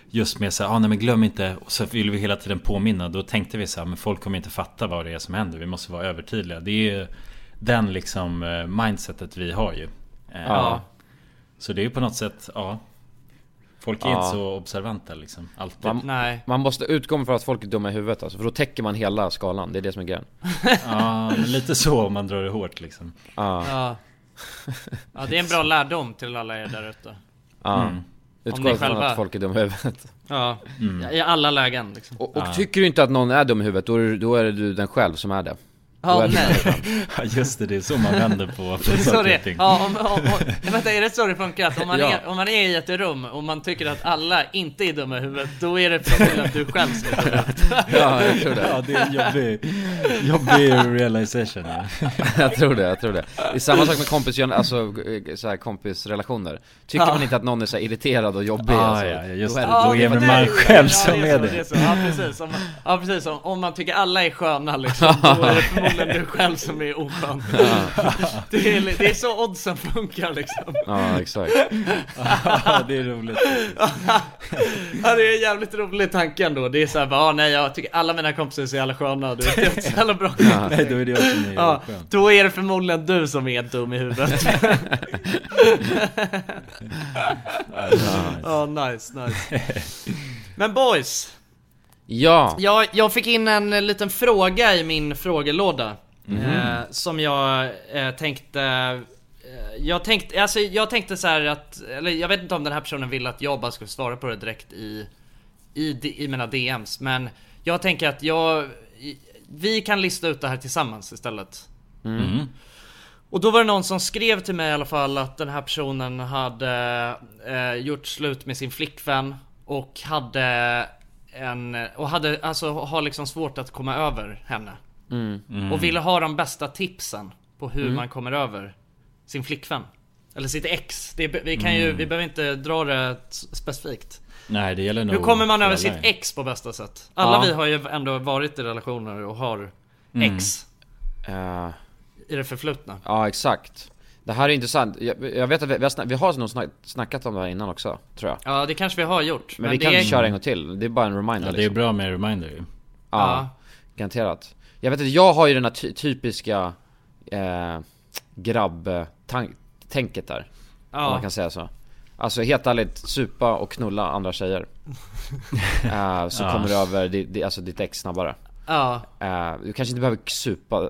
Speaker 3: Just med så här, ah, nej men glöm inte. Och så vill vi hela tiden påminna. Då tänkte vi så här, men folk kommer inte fatta vad det är som händer. Vi måste vara övertydliga. Det är ju den liksom eh, mindsetet vi har ju. Eh,
Speaker 2: Ja.
Speaker 3: Så det är ju på något sätt, ja Folk är
Speaker 2: Ja.
Speaker 3: inte så observanta liksom Alltid
Speaker 2: Man,
Speaker 1: Nej.
Speaker 2: man måste utgå från att folk är dumma i huvudet alltså, för då täcker man hela skalan, det är det som är grejen (laughs)
Speaker 3: Ja, men lite så om man drar det hårt liksom
Speaker 2: Ja,
Speaker 1: Ja. (laughs) ja, det är en bra lärdom till alla er där ute.
Speaker 2: ja
Speaker 3: Mm.
Speaker 2: Utgå från
Speaker 1: själva-
Speaker 2: att folk är dumma i huvudet
Speaker 1: Ja,
Speaker 3: Mm.
Speaker 1: i alla lägen liksom.
Speaker 2: Och, och
Speaker 3: Ja.
Speaker 2: tycker du inte att någon är dum i huvudet, då är, då är det du den själv som är det
Speaker 1: Ja, nej. (laughs)
Speaker 3: Ja just det, det är så man vänder på, på (laughs)
Speaker 1: Det är så
Speaker 3: saker
Speaker 1: det,
Speaker 3: och ting
Speaker 1: ja, om, om, om, vänta, är det så det funkar? Att om man, (laughs)
Speaker 2: Ja.
Speaker 1: är, om man är i ett rum och man tycker att alla inte är dumma i huvudet, då är det förmodligen du själv som är dum.
Speaker 2: Ja, jag tror det
Speaker 3: Ja det är en jobbig, jobbig realization ja.
Speaker 2: jag tror det, jag tror det. Det är samma sak med kompis, alltså så här, kompisrelationer. Tycker
Speaker 1: Ja.
Speaker 2: man inte att någon är så här irriterad och jobbig
Speaker 3: Ah,
Speaker 2: alltså,
Speaker 3: ja, just
Speaker 2: då är
Speaker 3: det.
Speaker 2: det,
Speaker 3: Då är
Speaker 1: det
Speaker 3: man själv
Speaker 1: ja,
Speaker 3: som
Speaker 1: det
Speaker 3: är det.
Speaker 1: Ja precis, om, ja, precis om, om man tycker alla är sköna liksom, då är det förmodligen du själv som är oskön. (laughs) Det, är, det är så oddsen funkar liksom.
Speaker 2: Ja, exakt.
Speaker 3: Ja det är roligt
Speaker 1: Ja det är en jävligt rolig tanke ändå. Det är såhär bara, ah, nej jag tycker alla mina kompisar är så jävla sköna. Du vet, det är inte så jävla bra (laughs)
Speaker 3: Nej då är det jag som är
Speaker 1: Ja, då är det förmodligen du som är dum i huvudet. (laughs) Ja, nice, nice. Men boys,
Speaker 2: Ja,
Speaker 1: jag, jag fick in en liten fråga i min frågelåda. Eh, som jag eh, tänkte... Eh, jag tänkte, alltså jag tänkte så här att, eller jag vet inte om den här personen vill att jag bara ska svara på det direkt i, i, i mina DMs. Men jag tänker att jag, vi kan lista ut det här tillsammans istället.
Speaker 3: Mm.
Speaker 1: Och då var det någon som skrev till mig i alla fall att den här personen hade eh, gjort slut med sin flickvän och hade en, och hade, alltså har liksom svårt att komma över henne.
Speaker 2: Mm. Mm.
Speaker 1: Och ville ha de bästa tipsen på hur
Speaker 2: Mm.
Speaker 1: man kommer över sin flickvän. Eller sitt ex. Det, vi kan ju,
Speaker 3: Mm.
Speaker 1: vi behöver inte dra det specifikt.
Speaker 3: Nej det gäller nog
Speaker 1: Hur kommer man över sitt ex på bästa sätt? Alla
Speaker 2: Ja.
Speaker 1: vi har ju ändå varit i relationer och har
Speaker 2: Mm.
Speaker 1: ex
Speaker 2: Eh,
Speaker 1: i det förflutna.
Speaker 2: Ja exakt Det här är intressant, jag, jag vet att vi, vi har, snack, vi har nog snack, snackat om det här innan också, tror jag
Speaker 1: Ja det kanske vi har gjort.
Speaker 2: Men, vi
Speaker 1: det
Speaker 2: kan
Speaker 1: är...
Speaker 2: köra en gång till, det är bara en reminder
Speaker 3: Ja det är
Speaker 2: liksom.
Speaker 3: bra med reminder ju.
Speaker 2: Ja,
Speaker 1: Ja.
Speaker 2: garanterat Jag vet inte, jag har ju den här ty- typiska eh, grabb-tänket där
Speaker 1: Ja.
Speaker 2: Om man kan säga så Alltså helt ärligt, supa och knulla andra tjejer (laughs) Eh, Så
Speaker 1: Ja.
Speaker 2: kommer du över di, di, alltså ditt ex snabbare
Speaker 1: Ja.
Speaker 2: Eh, Du kanske inte behöver supa (laughs)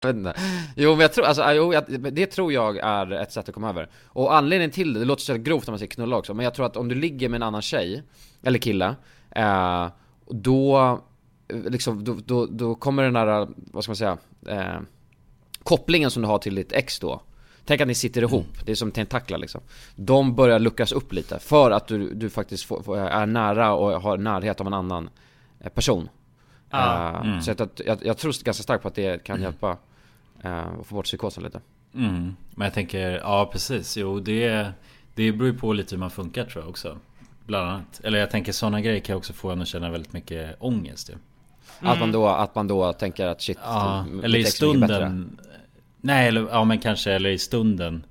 Speaker 2: Jag vet inte. Jo men jag tror, alltså, jo, jag, det tror jag är ett sätt att komma över Och anledningen till det, det låter så grovt när man säger knulla också Men jag tror att om du ligger med en annan tjej Eller kille eh, Då, liksom, då, då, då kommer den här, vad ska man säga eh, Kopplingen som du har till ditt ex då Tänk att ni sitter ihop, det är som tentaklar liksom De börjar luckras upp lite för att du, du faktiskt får, får, är nära och har närhet av en annan eh, person. Eh,
Speaker 3: Mm.
Speaker 2: Så att, att, jag, jag tror ganska starkt på att det kan hjälpa eh, Att få bort psykosen lite
Speaker 3: Mm. Men jag tänker, ja precis, jo det, det beror ju på lite hur man funkar tror jag också. Bland annat. Eller jag tänker sådana grejer kan också få en att känna väldigt mycket ångest ju.
Speaker 2: Att man då, att man då tänker att shit
Speaker 3: Ja, eller i stunden Nej, eller, ja men kanske, eller i stunden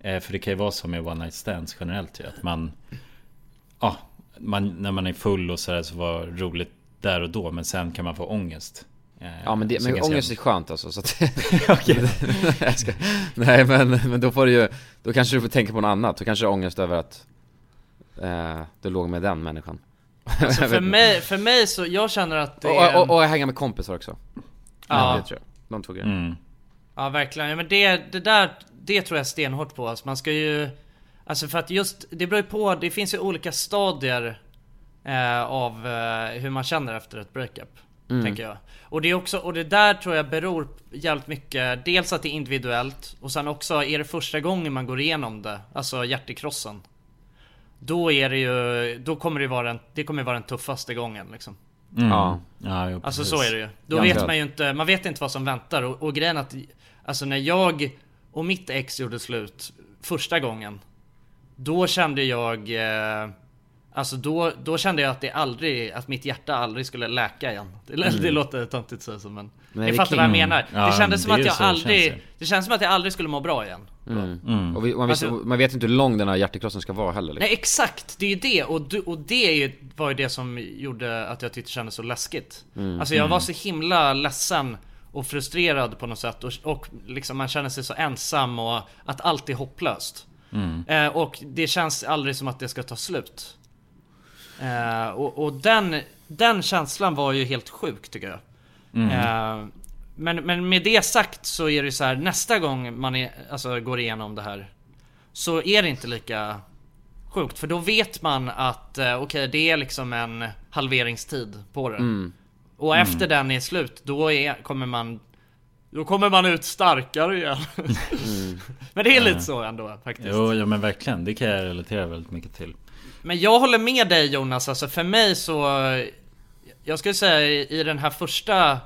Speaker 3: eh, För det kan ju vara så med one night stands generellt ju, att man Ja, man, när man är full och sådär så var det roligt där och då Men sen kan man få ångest
Speaker 2: Ja men, det, men
Speaker 3: ganska-
Speaker 2: ångest är skönt alltså så att (laughs) (laughs) jag ska, Nej men, men då får du ju Då kanske du får tänka på något annat, då kanske du har ångest över att eh, Du låg med den människan.
Speaker 1: Alltså (laughs) för mig, för mig så, jag känner att det
Speaker 2: och,
Speaker 1: är...
Speaker 2: och, och, och hänga med kompisar också.
Speaker 1: Ja.
Speaker 2: det tror jag, de två grejerna.
Speaker 3: Mm.
Speaker 1: Ja verkligen, ja, men det, det där, det tror jag stenhårt på. Alltså, man ska ju Alltså för att just, det beror ju på, det finns ju olika stadier eh, av eh, hur man känner efter ett breakup
Speaker 2: Mm.
Speaker 1: Tänker jag Och det är också, och det där tror jag beror jävligt mycket Dels att det är individuellt och sen också är det första gången man går igenom det Alltså hjärtekrossen Då är det ju, då kommer det vara den, det kommer vara den tuffaste gången liksom
Speaker 3: Mm.
Speaker 2: Ja.
Speaker 3: ja jo,
Speaker 1: Alltså så är det ju. Då
Speaker 2: Ja,
Speaker 1: vet
Speaker 2: klart.
Speaker 1: man ju inte, man vet inte vad som väntar och, och grejen att Alltså när jag och mitt ex gjorde slut första gången Då kände jag eh, Alltså då, då kände jag att det aldrig, att mitt hjärta aldrig skulle läka igen Det,
Speaker 2: Mm.
Speaker 1: det låter töntigt så men
Speaker 2: Nej,
Speaker 1: Ni
Speaker 2: det
Speaker 1: fattar vad jag menar.
Speaker 3: Ja,
Speaker 1: det kändes som
Speaker 3: det är
Speaker 1: att jag
Speaker 3: det
Speaker 1: aldrig
Speaker 3: känns ju.
Speaker 1: Det känns som att jag aldrig skulle må bra igen
Speaker 2: mm.
Speaker 3: Mm.
Speaker 2: Och vi, man, visste,
Speaker 1: Alltså-
Speaker 2: man vet inte hur lång den här hjärtekrossen ska vara heller liksom.
Speaker 1: Nej exakt, det är ju det och, du, och det ju, var ju det som gjorde att jag tyckte det kändes så läskigt
Speaker 2: Mm.
Speaker 1: Alltså jag var så himla ledsen och frustrerad på något sätt och, och liksom man känner sig så ensam och att allt är hopplöst
Speaker 3: Mm.
Speaker 1: eh, Och det känns aldrig som att det ska ta slut eh, och, och den, den känslan var ju helt sjuk tycker jag
Speaker 3: Mm.
Speaker 1: eh, men, men med det sagt så är det ju så här nästa gång man är, alltså, går igenom det här Så är det inte lika sjukt för då vet man att eh, okej det är liksom en halveringstid på det
Speaker 2: Mm.
Speaker 1: Och
Speaker 2: Mm.
Speaker 1: efter den är slut då är, kommer man Då kommer man ut starkare igen (laughs) Men det är lite så ändå faktiskt
Speaker 3: Jo, ja men verkligen. Det kan jag relatera väldigt mycket till.
Speaker 1: Men jag håller med dig Jonas, alltså för mig så Jag skulle säga i den här första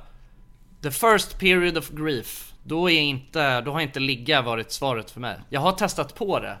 Speaker 1: The first period of grief Då är inte, då har inte ligga varit svaret för mig Jag har testat på det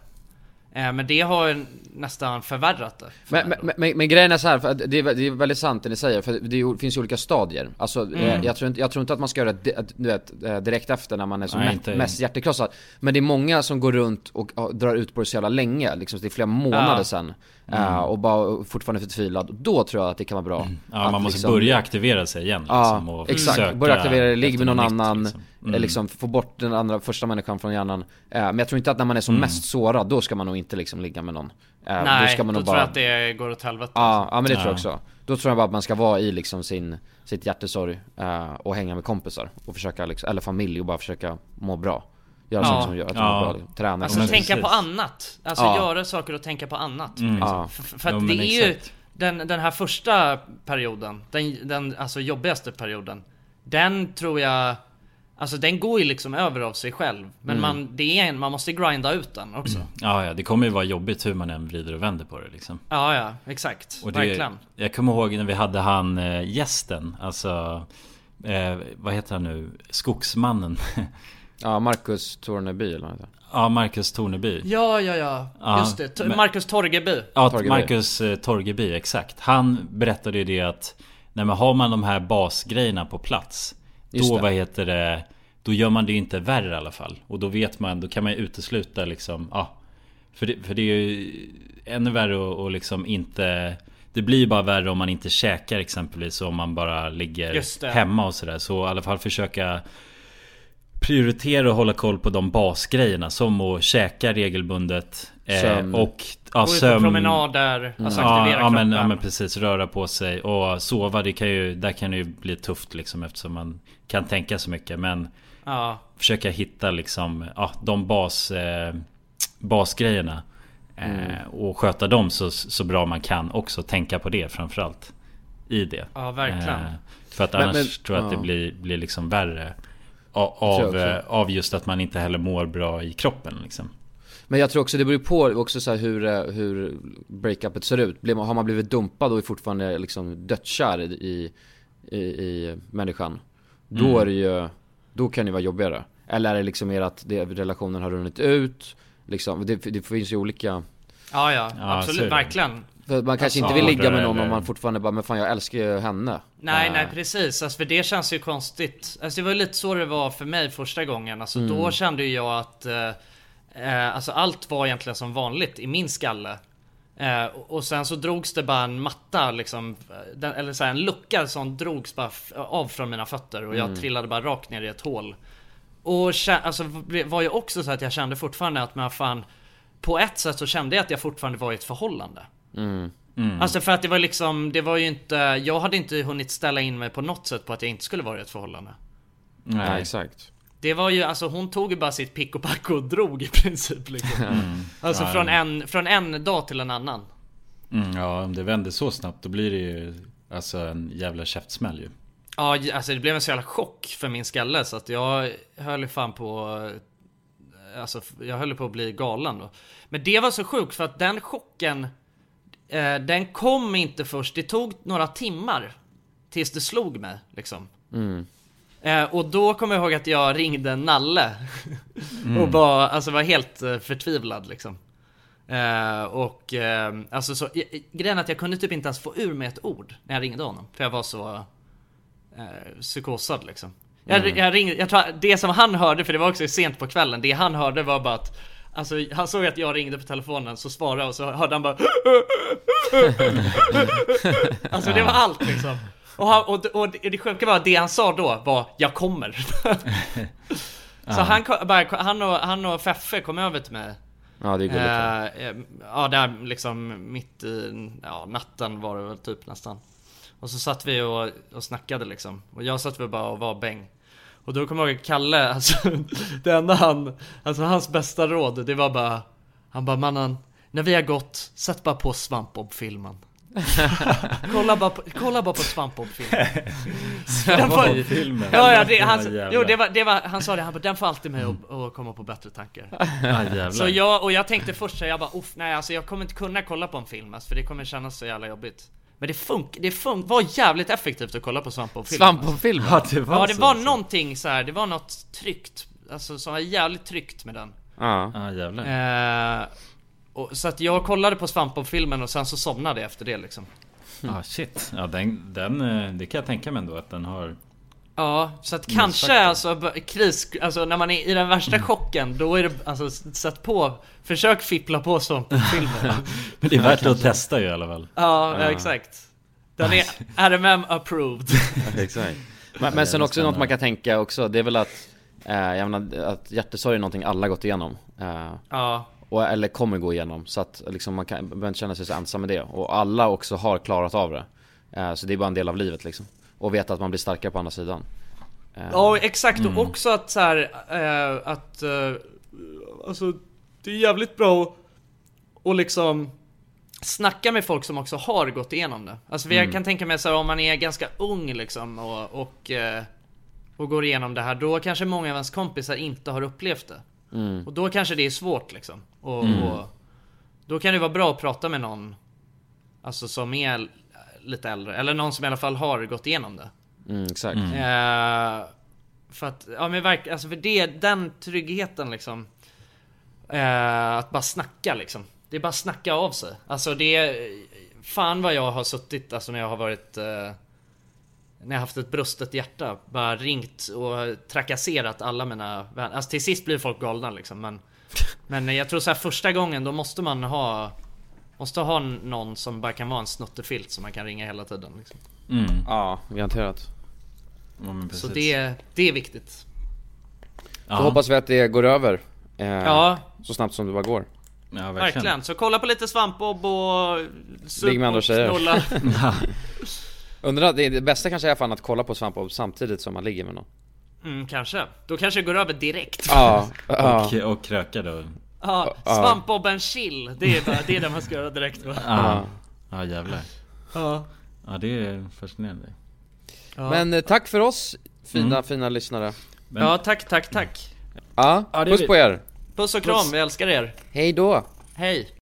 Speaker 1: eh, Men det har nästan förvärrat det
Speaker 2: Men, men, men, men grejen är så här, för det, är, det är väldigt sant det ni säger, för det finns ju olika stadier. Alltså, eh,
Speaker 1: Mm.
Speaker 2: jag, tror inte, jag tror inte att man ska göra det du vet, eh, direkt efter när man är som
Speaker 3: Nej,
Speaker 2: me-
Speaker 3: inte-
Speaker 2: mest hjärtekrossad. Men det är många som går runt och drar ut på det så jävla länge, liksom, det är flera månader
Speaker 3: Ja.
Speaker 2: sen.
Speaker 3: Mm.
Speaker 2: Eh, och bara fortfarande förtvivlad. Då tror jag att det kan vara bra.
Speaker 3: Ja,
Speaker 2: att
Speaker 3: man måste
Speaker 2: liksom-
Speaker 3: börja aktivera sig igen liksom,
Speaker 2: Ja,
Speaker 3: och
Speaker 2: exakt.
Speaker 3: söka
Speaker 2: Börja aktivera det, ligg med någon
Speaker 3: nytt,
Speaker 2: annan,
Speaker 3: liksom.
Speaker 2: liksom.
Speaker 3: Mm.
Speaker 2: liksom få bort den andra, första människan från hjärnan. Eh, men jag tror inte att när man är som
Speaker 3: Mm.
Speaker 2: mest sårad, då ska man nog inte liksom ligga med någon. Eh,
Speaker 1: Nej,
Speaker 2: då ska man
Speaker 1: då
Speaker 2: nog
Speaker 1: tror
Speaker 2: bara...
Speaker 1: jag att det går åt helvete
Speaker 2: Ja, ja men det tror jag
Speaker 3: Ja.
Speaker 2: också. Då tror jag bara att man ska vara i liksom sin, sitt hjärtesorg eh, och hänga med kompisar och försöka liksom, eller familj och bara försöka må bra. Göra
Speaker 1: Ja.
Speaker 2: saker som gör att man
Speaker 3: Ja.
Speaker 2: bra, liksom. träna.
Speaker 1: Alltså
Speaker 2: och-
Speaker 1: tänka på annat, alltså
Speaker 2: Ja.
Speaker 1: göra saker och tänka på annat
Speaker 3: Mm.
Speaker 1: liksom.
Speaker 2: Ja.
Speaker 1: för, för att
Speaker 3: Jo,
Speaker 1: det är ju den, den här första perioden, den, den alltså jobbigaste perioden Den tror jag Alltså den går ju liksom över av sig själv Men
Speaker 3: Mm.
Speaker 1: man, det är en, man måste grinda ut den också
Speaker 3: Ja, ja, det kommer ju vara jobbigt hur man än vrider och vänder på det liksom.
Speaker 1: Ja ja, exakt,
Speaker 3: Och det,
Speaker 1: verkligen
Speaker 3: Jag kommer ihåg när vi hade han eh, gästen, alltså eh, Vad heter han nu? Skogsmannen (laughs)
Speaker 2: Ja, Marcus Torneby eller heter.
Speaker 3: Ja, Marcus Torneby
Speaker 1: Ja ja ja,
Speaker 3: Ja,
Speaker 1: just det, T-
Speaker 3: men-
Speaker 1: Marcus Torgeby
Speaker 3: Ja,
Speaker 2: Torgeby.
Speaker 3: Marcus eh, Torgeby, exakt. Han berättade ju det att när man har man de här basgrejerna på plats
Speaker 2: Just
Speaker 3: Då
Speaker 2: det.
Speaker 3: vad heter det Då gör man det ju inte värre i alla fall Och då vet man, då kan man ju utesluta liksom Ja För det, för det är ju ännu värre att och liksom inte Det blir ju bara värre om man inte käkar exempelvis om man bara ligger hemma och sådär Så i alla fall försöka Prioritera och hålla koll på de basgrejerna som att käka regelbundet eh,
Speaker 2: Sömn.
Speaker 3: Och ja,
Speaker 1: Gå ut på
Speaker 3: sömn.
Speaker 1: promenader, alltså
Speaker 3: ja,
Speaker 1: aktivera
Speaker 3: ja, men,
Speaker 1: kroppen.
Speaker 3: ja men precis, röra på sig och sova det kan ju, där kan det ju bli tufft liksom eftersom man kan tänka så mycket men
Speaker 1: Ja,
Speaker 3: Försöka hitta liksom, ja de bas, eh, basgrejerna eh, Och sköta dem så, så bra man kan också, tänka på det framförallt I det.
Speaker 1: Ja, verkligen.
Speaker 3: Eh, För att
Speaker 2: Men-
Speaker 3: annars
Speaker 2: men-
Speaker 3: tror jag att
Speaker 2: ja.
Speaker 3: det blir, blir liksom värre av, eh, av just att man inte heller mår bra i kroppen liksom
Speaker 2: Men jag tror också det beror på också så här hur, eh, hur breakupet ser ut. Har man blivit dumpad och är fortfarande liksom dödskär i, i, i människan. Då
Speaker 3: Mm.
Speaker 2: är det ju, då kan det vara jobbigare. Eller är det liksom mer att det, relationen har runnit ut, liksom, det, det finns ju olika
Speaker 1: ja ja, absolut, verkligen
Speaker 2: för man kanske
Speaker 3: Alltså,
Speaker 2: inte vill ligga med någon
Speaker 3: eller-
Speaker 2: om man fortfarande bara, men fan jag älskar ju henne.
Speaker 1: Nej
Speaker 2: Eh,
Speaker 1: nej. precis, alltså, för det känns ju konstigt. Alltså det var lite så det var för mig första gången. Alltså
Speaker 2: Mm.
Speaker 1: då kände ju jag att eh, eh, Alltså allt var egentligen som vanligt i min skalle. Eh, och- Och sen så drogs det bara en matta liksom den, Eller så här, en lucka som drogs bara av från mina fötter och jag
Speaker 2: Mm.
Speaker 1: trillade bara rakt ner i ett hål. Och alltså det var ju också så att jag kände fortfarande att men fan På ett sätt så kände jag att jag fortfarande var i ett förhållande
Speaker 2: Mm.
Speaker 3: Mm.
Speaker 1: Alltså för att det var liksom, det var ju inte, jag hade inte hunnit ställa in mig på något sätt på att jag inte skulle vara i ett förhållande.
Speaker 2: Nej
Speaker 3: Nej.
Speaker 2: exakt.
Speaker 1: Det var ju, alltså hon tog ju bara sitt pick och pack och drog i princip liksom. (laughs) Alltså
Speaker 3: Ja,
Speaker 1: från en, från en dag till en annan.
Speaker 3: mm, Ja om det vänder så snabbt då blir det ju Alltså en jävla käftsmäll ju
Speaker 1: Ja, alltså det blev en så jävla chock för min skalle så att jag höll ju fan på Alltså jag höll på att bli galen då. Men det var så sjukt för att den chocken eh, Den kom inte först, det tog några timmar Tills det slog mig liksom.
Speaker 2: Mm.
Speaker 1: Eh, och då kommer jag ihåg att jag ringde Nalle och bara, alltså var helt eh, förtvivlad liksom. Eh, och eh, alltså så, i- i- grejen är att jag kunde typ inte ens få ur mig ett ord när jag ringde honom. För jag var så eh, psykosad liksom. Jag,
Speaker 2: Mm.
Speaker 1: jag ringde, jag tror det som han hörde, för det var också sent på kvällen, det han hörde var bara att Alltså han såg att jag ringde på telefonen, så svarade jag och så hörde han bara (laughs) Alltså det var allt liksom. Och, han, och, och det sjuka var att det han sa då var 'Jag kommer' (laughs) Så han, bara, han, och, han och Feffe kom över till mig
Speaker 2: Ja det är gulligt.
Speaker 1: Eh, ja, där liksom mitt i ja, natten var det väl typ nästan. Och så satt vi och, och snackade liksom. Och jag satt väl bara och var bäng. Och då kommer jag ihåg Kalle, alltså (laughs) det enda han, alltså hans bästa råd det var bara Han bara mannen, när vi har gått, sätt bara på Svampbob-filmen (laughs) kolla, bara på, kolla bara på Svampbob-filmen (laughs)
Speaker 3: Svampbob-filmen.
Speaker 1: Ja ja, det, han,
Speaker 3: jävlar.
Speaker 1: jo, det var, det var, han sa det, han bara den får alltid mig att, att komma på bättre tankar. Så jag, och jag tänkte först så jag bara nej alltså jag kommer inte kunna kolla på en film alltså, för det kommer kännas så jävla jobbigt Men det funk, det funk, var jävligt effektivt att kolla på Svampbob-filmen
Speaker 8: Svampbob-filmen?
Speaker 3: Ja, det var
Speaker 1: Ja det
Speaker 3: så,
Speaker 1: var
Speaker 3: alltså.
Speaker 1: någonting så här, det var något tryckt Alltså som var jävligt tryckt med den
Speaker 2: Ja.
Speaker 3: Ja jävlar.
Speaker 1: eh, och, Så att jag kollade på Svampbob-filmen och sen så somnade jag efter det liksom
Speaker 3: Ah shit. Ja den, den, eh, det kan jag tänka mig ändå att den har
Speaker 1: Ja, så att
Speaker 3: Mm,
Speaker 1: kanske
Speaker 3: faktiskt.
Speaker 1: alltså kris, alltså när man är i den värsta chocken Då är det, alltså sätt på, försök fippla på Svampbob-filmen (laughs)
Speaker 3: Men det är värt att testa ju i alla fall.
Speaker 1: Ja,
Speaker 2: Ja.
Speaker 1: exakt Den är RMM approved (laughs)
Speaker 2: Exakt. Men, men sen också något man kan tänka också, det är väl att eh, jag menar, att hjärtesorg är någonting alla gått igenom eh,
Speaker 1: Ja.
Speaker 2: och, Eller kommer gå igenom, så att liksom, man kan, behöver inte känna sig så ensam med det Och alla också har klarat av det eh, Så det är bara en del av livet liksom Och veta att man blir starkare på andra sidan Eh,
Speaker 1: Ja exakt
Speaker 2: mm.
Speaker 1: och också att så här, eh, att eh, Alltså det är jävligt bra att, och liksom Snacka med folk som också har gått igenom det Alltså för jag
Speaker 2: Mm.
Speaker 1: kan tänka mig så här, om man är ganska ung liksom och, och, och går igenom det här Då kanske många av ens kompisar inte har upplevt det
Speaker 2: Mm.
Speaker 1: Och då kanske det är svårt liksom och,
Speaker 2: Mm.
Speaker 1: och Då kan det vara bra att prata med någon Alltså som är lite äldre, eller någon som i alla fall har gått igenom det.
Speaker 2: Mm, exakt.
Speaker 1: Eh, för att, ja men verkligen, alltså för det, den tryggheten liksom eh, Att bara snacka liksom. Det är bara snacka av sig. Alltså det är Fan vad jag har suttit alltså när jag har varit eh, När jag har haft ett brustet hjärta Bara ringt och trakasserat alla mina vänner Alltså till sist blir folk galna liksom men Men jag tror så här första gången då måste man ha Måste ha någon som bara kan vara en snuttefilt som man kan ringa hela tiden liksom.
Speaker 3: Mm.
Speaker 2: Ja, garanterat
Speaker 3: Ja, men
Speaker 1: Så det, det är viktigt
Speaker 2: Så hoppas vi att det går över eh,
Speaker 1: Ja.
Speaker 2: Så snabbt som det bara går
Speaker 3: Ja
Speaker 1: Verkligen. så kolla på lite Svampbob och
Speaker 2: Ligg med andra tjejer. (laughs) (laughs) Undrar, det, det bästa kanske är fan att kolla på Svampbob samtidigt som man ligger med någon
Speaker 1: Mm, kanske. Då kanske det går över direkt.
Speaker 2: Ja, (laughs) ja.
Speaker 3: Och, och kröka då.
Speaker 1: Ja,
Speaker 2: Ja.
Speaker 1: Svampbob and chill. Det är, bara, det är det man ska göra direkt va?
Speaker 3: Ja. Ja jävlar.
Speaker 1: Ja.
Speaker 3: Ja det är fascinerande.
Speaker 1: Ja.
Speaker 2: Men eh, tack för oss, fina
Speaker 3: Mm.
Speaker 2: fina lyssnare
Speaker 1: Ja, tack, tack, tack.
Speaker 2: Ja,
Speaker 1: Ja,
Speaker 2: puss
Speaker 1: vi.
Speaker 2: på er
Speaker 1: Puss och kram, vi älskar er.
Speaker 2: Hej då
Speaker 1: Hej.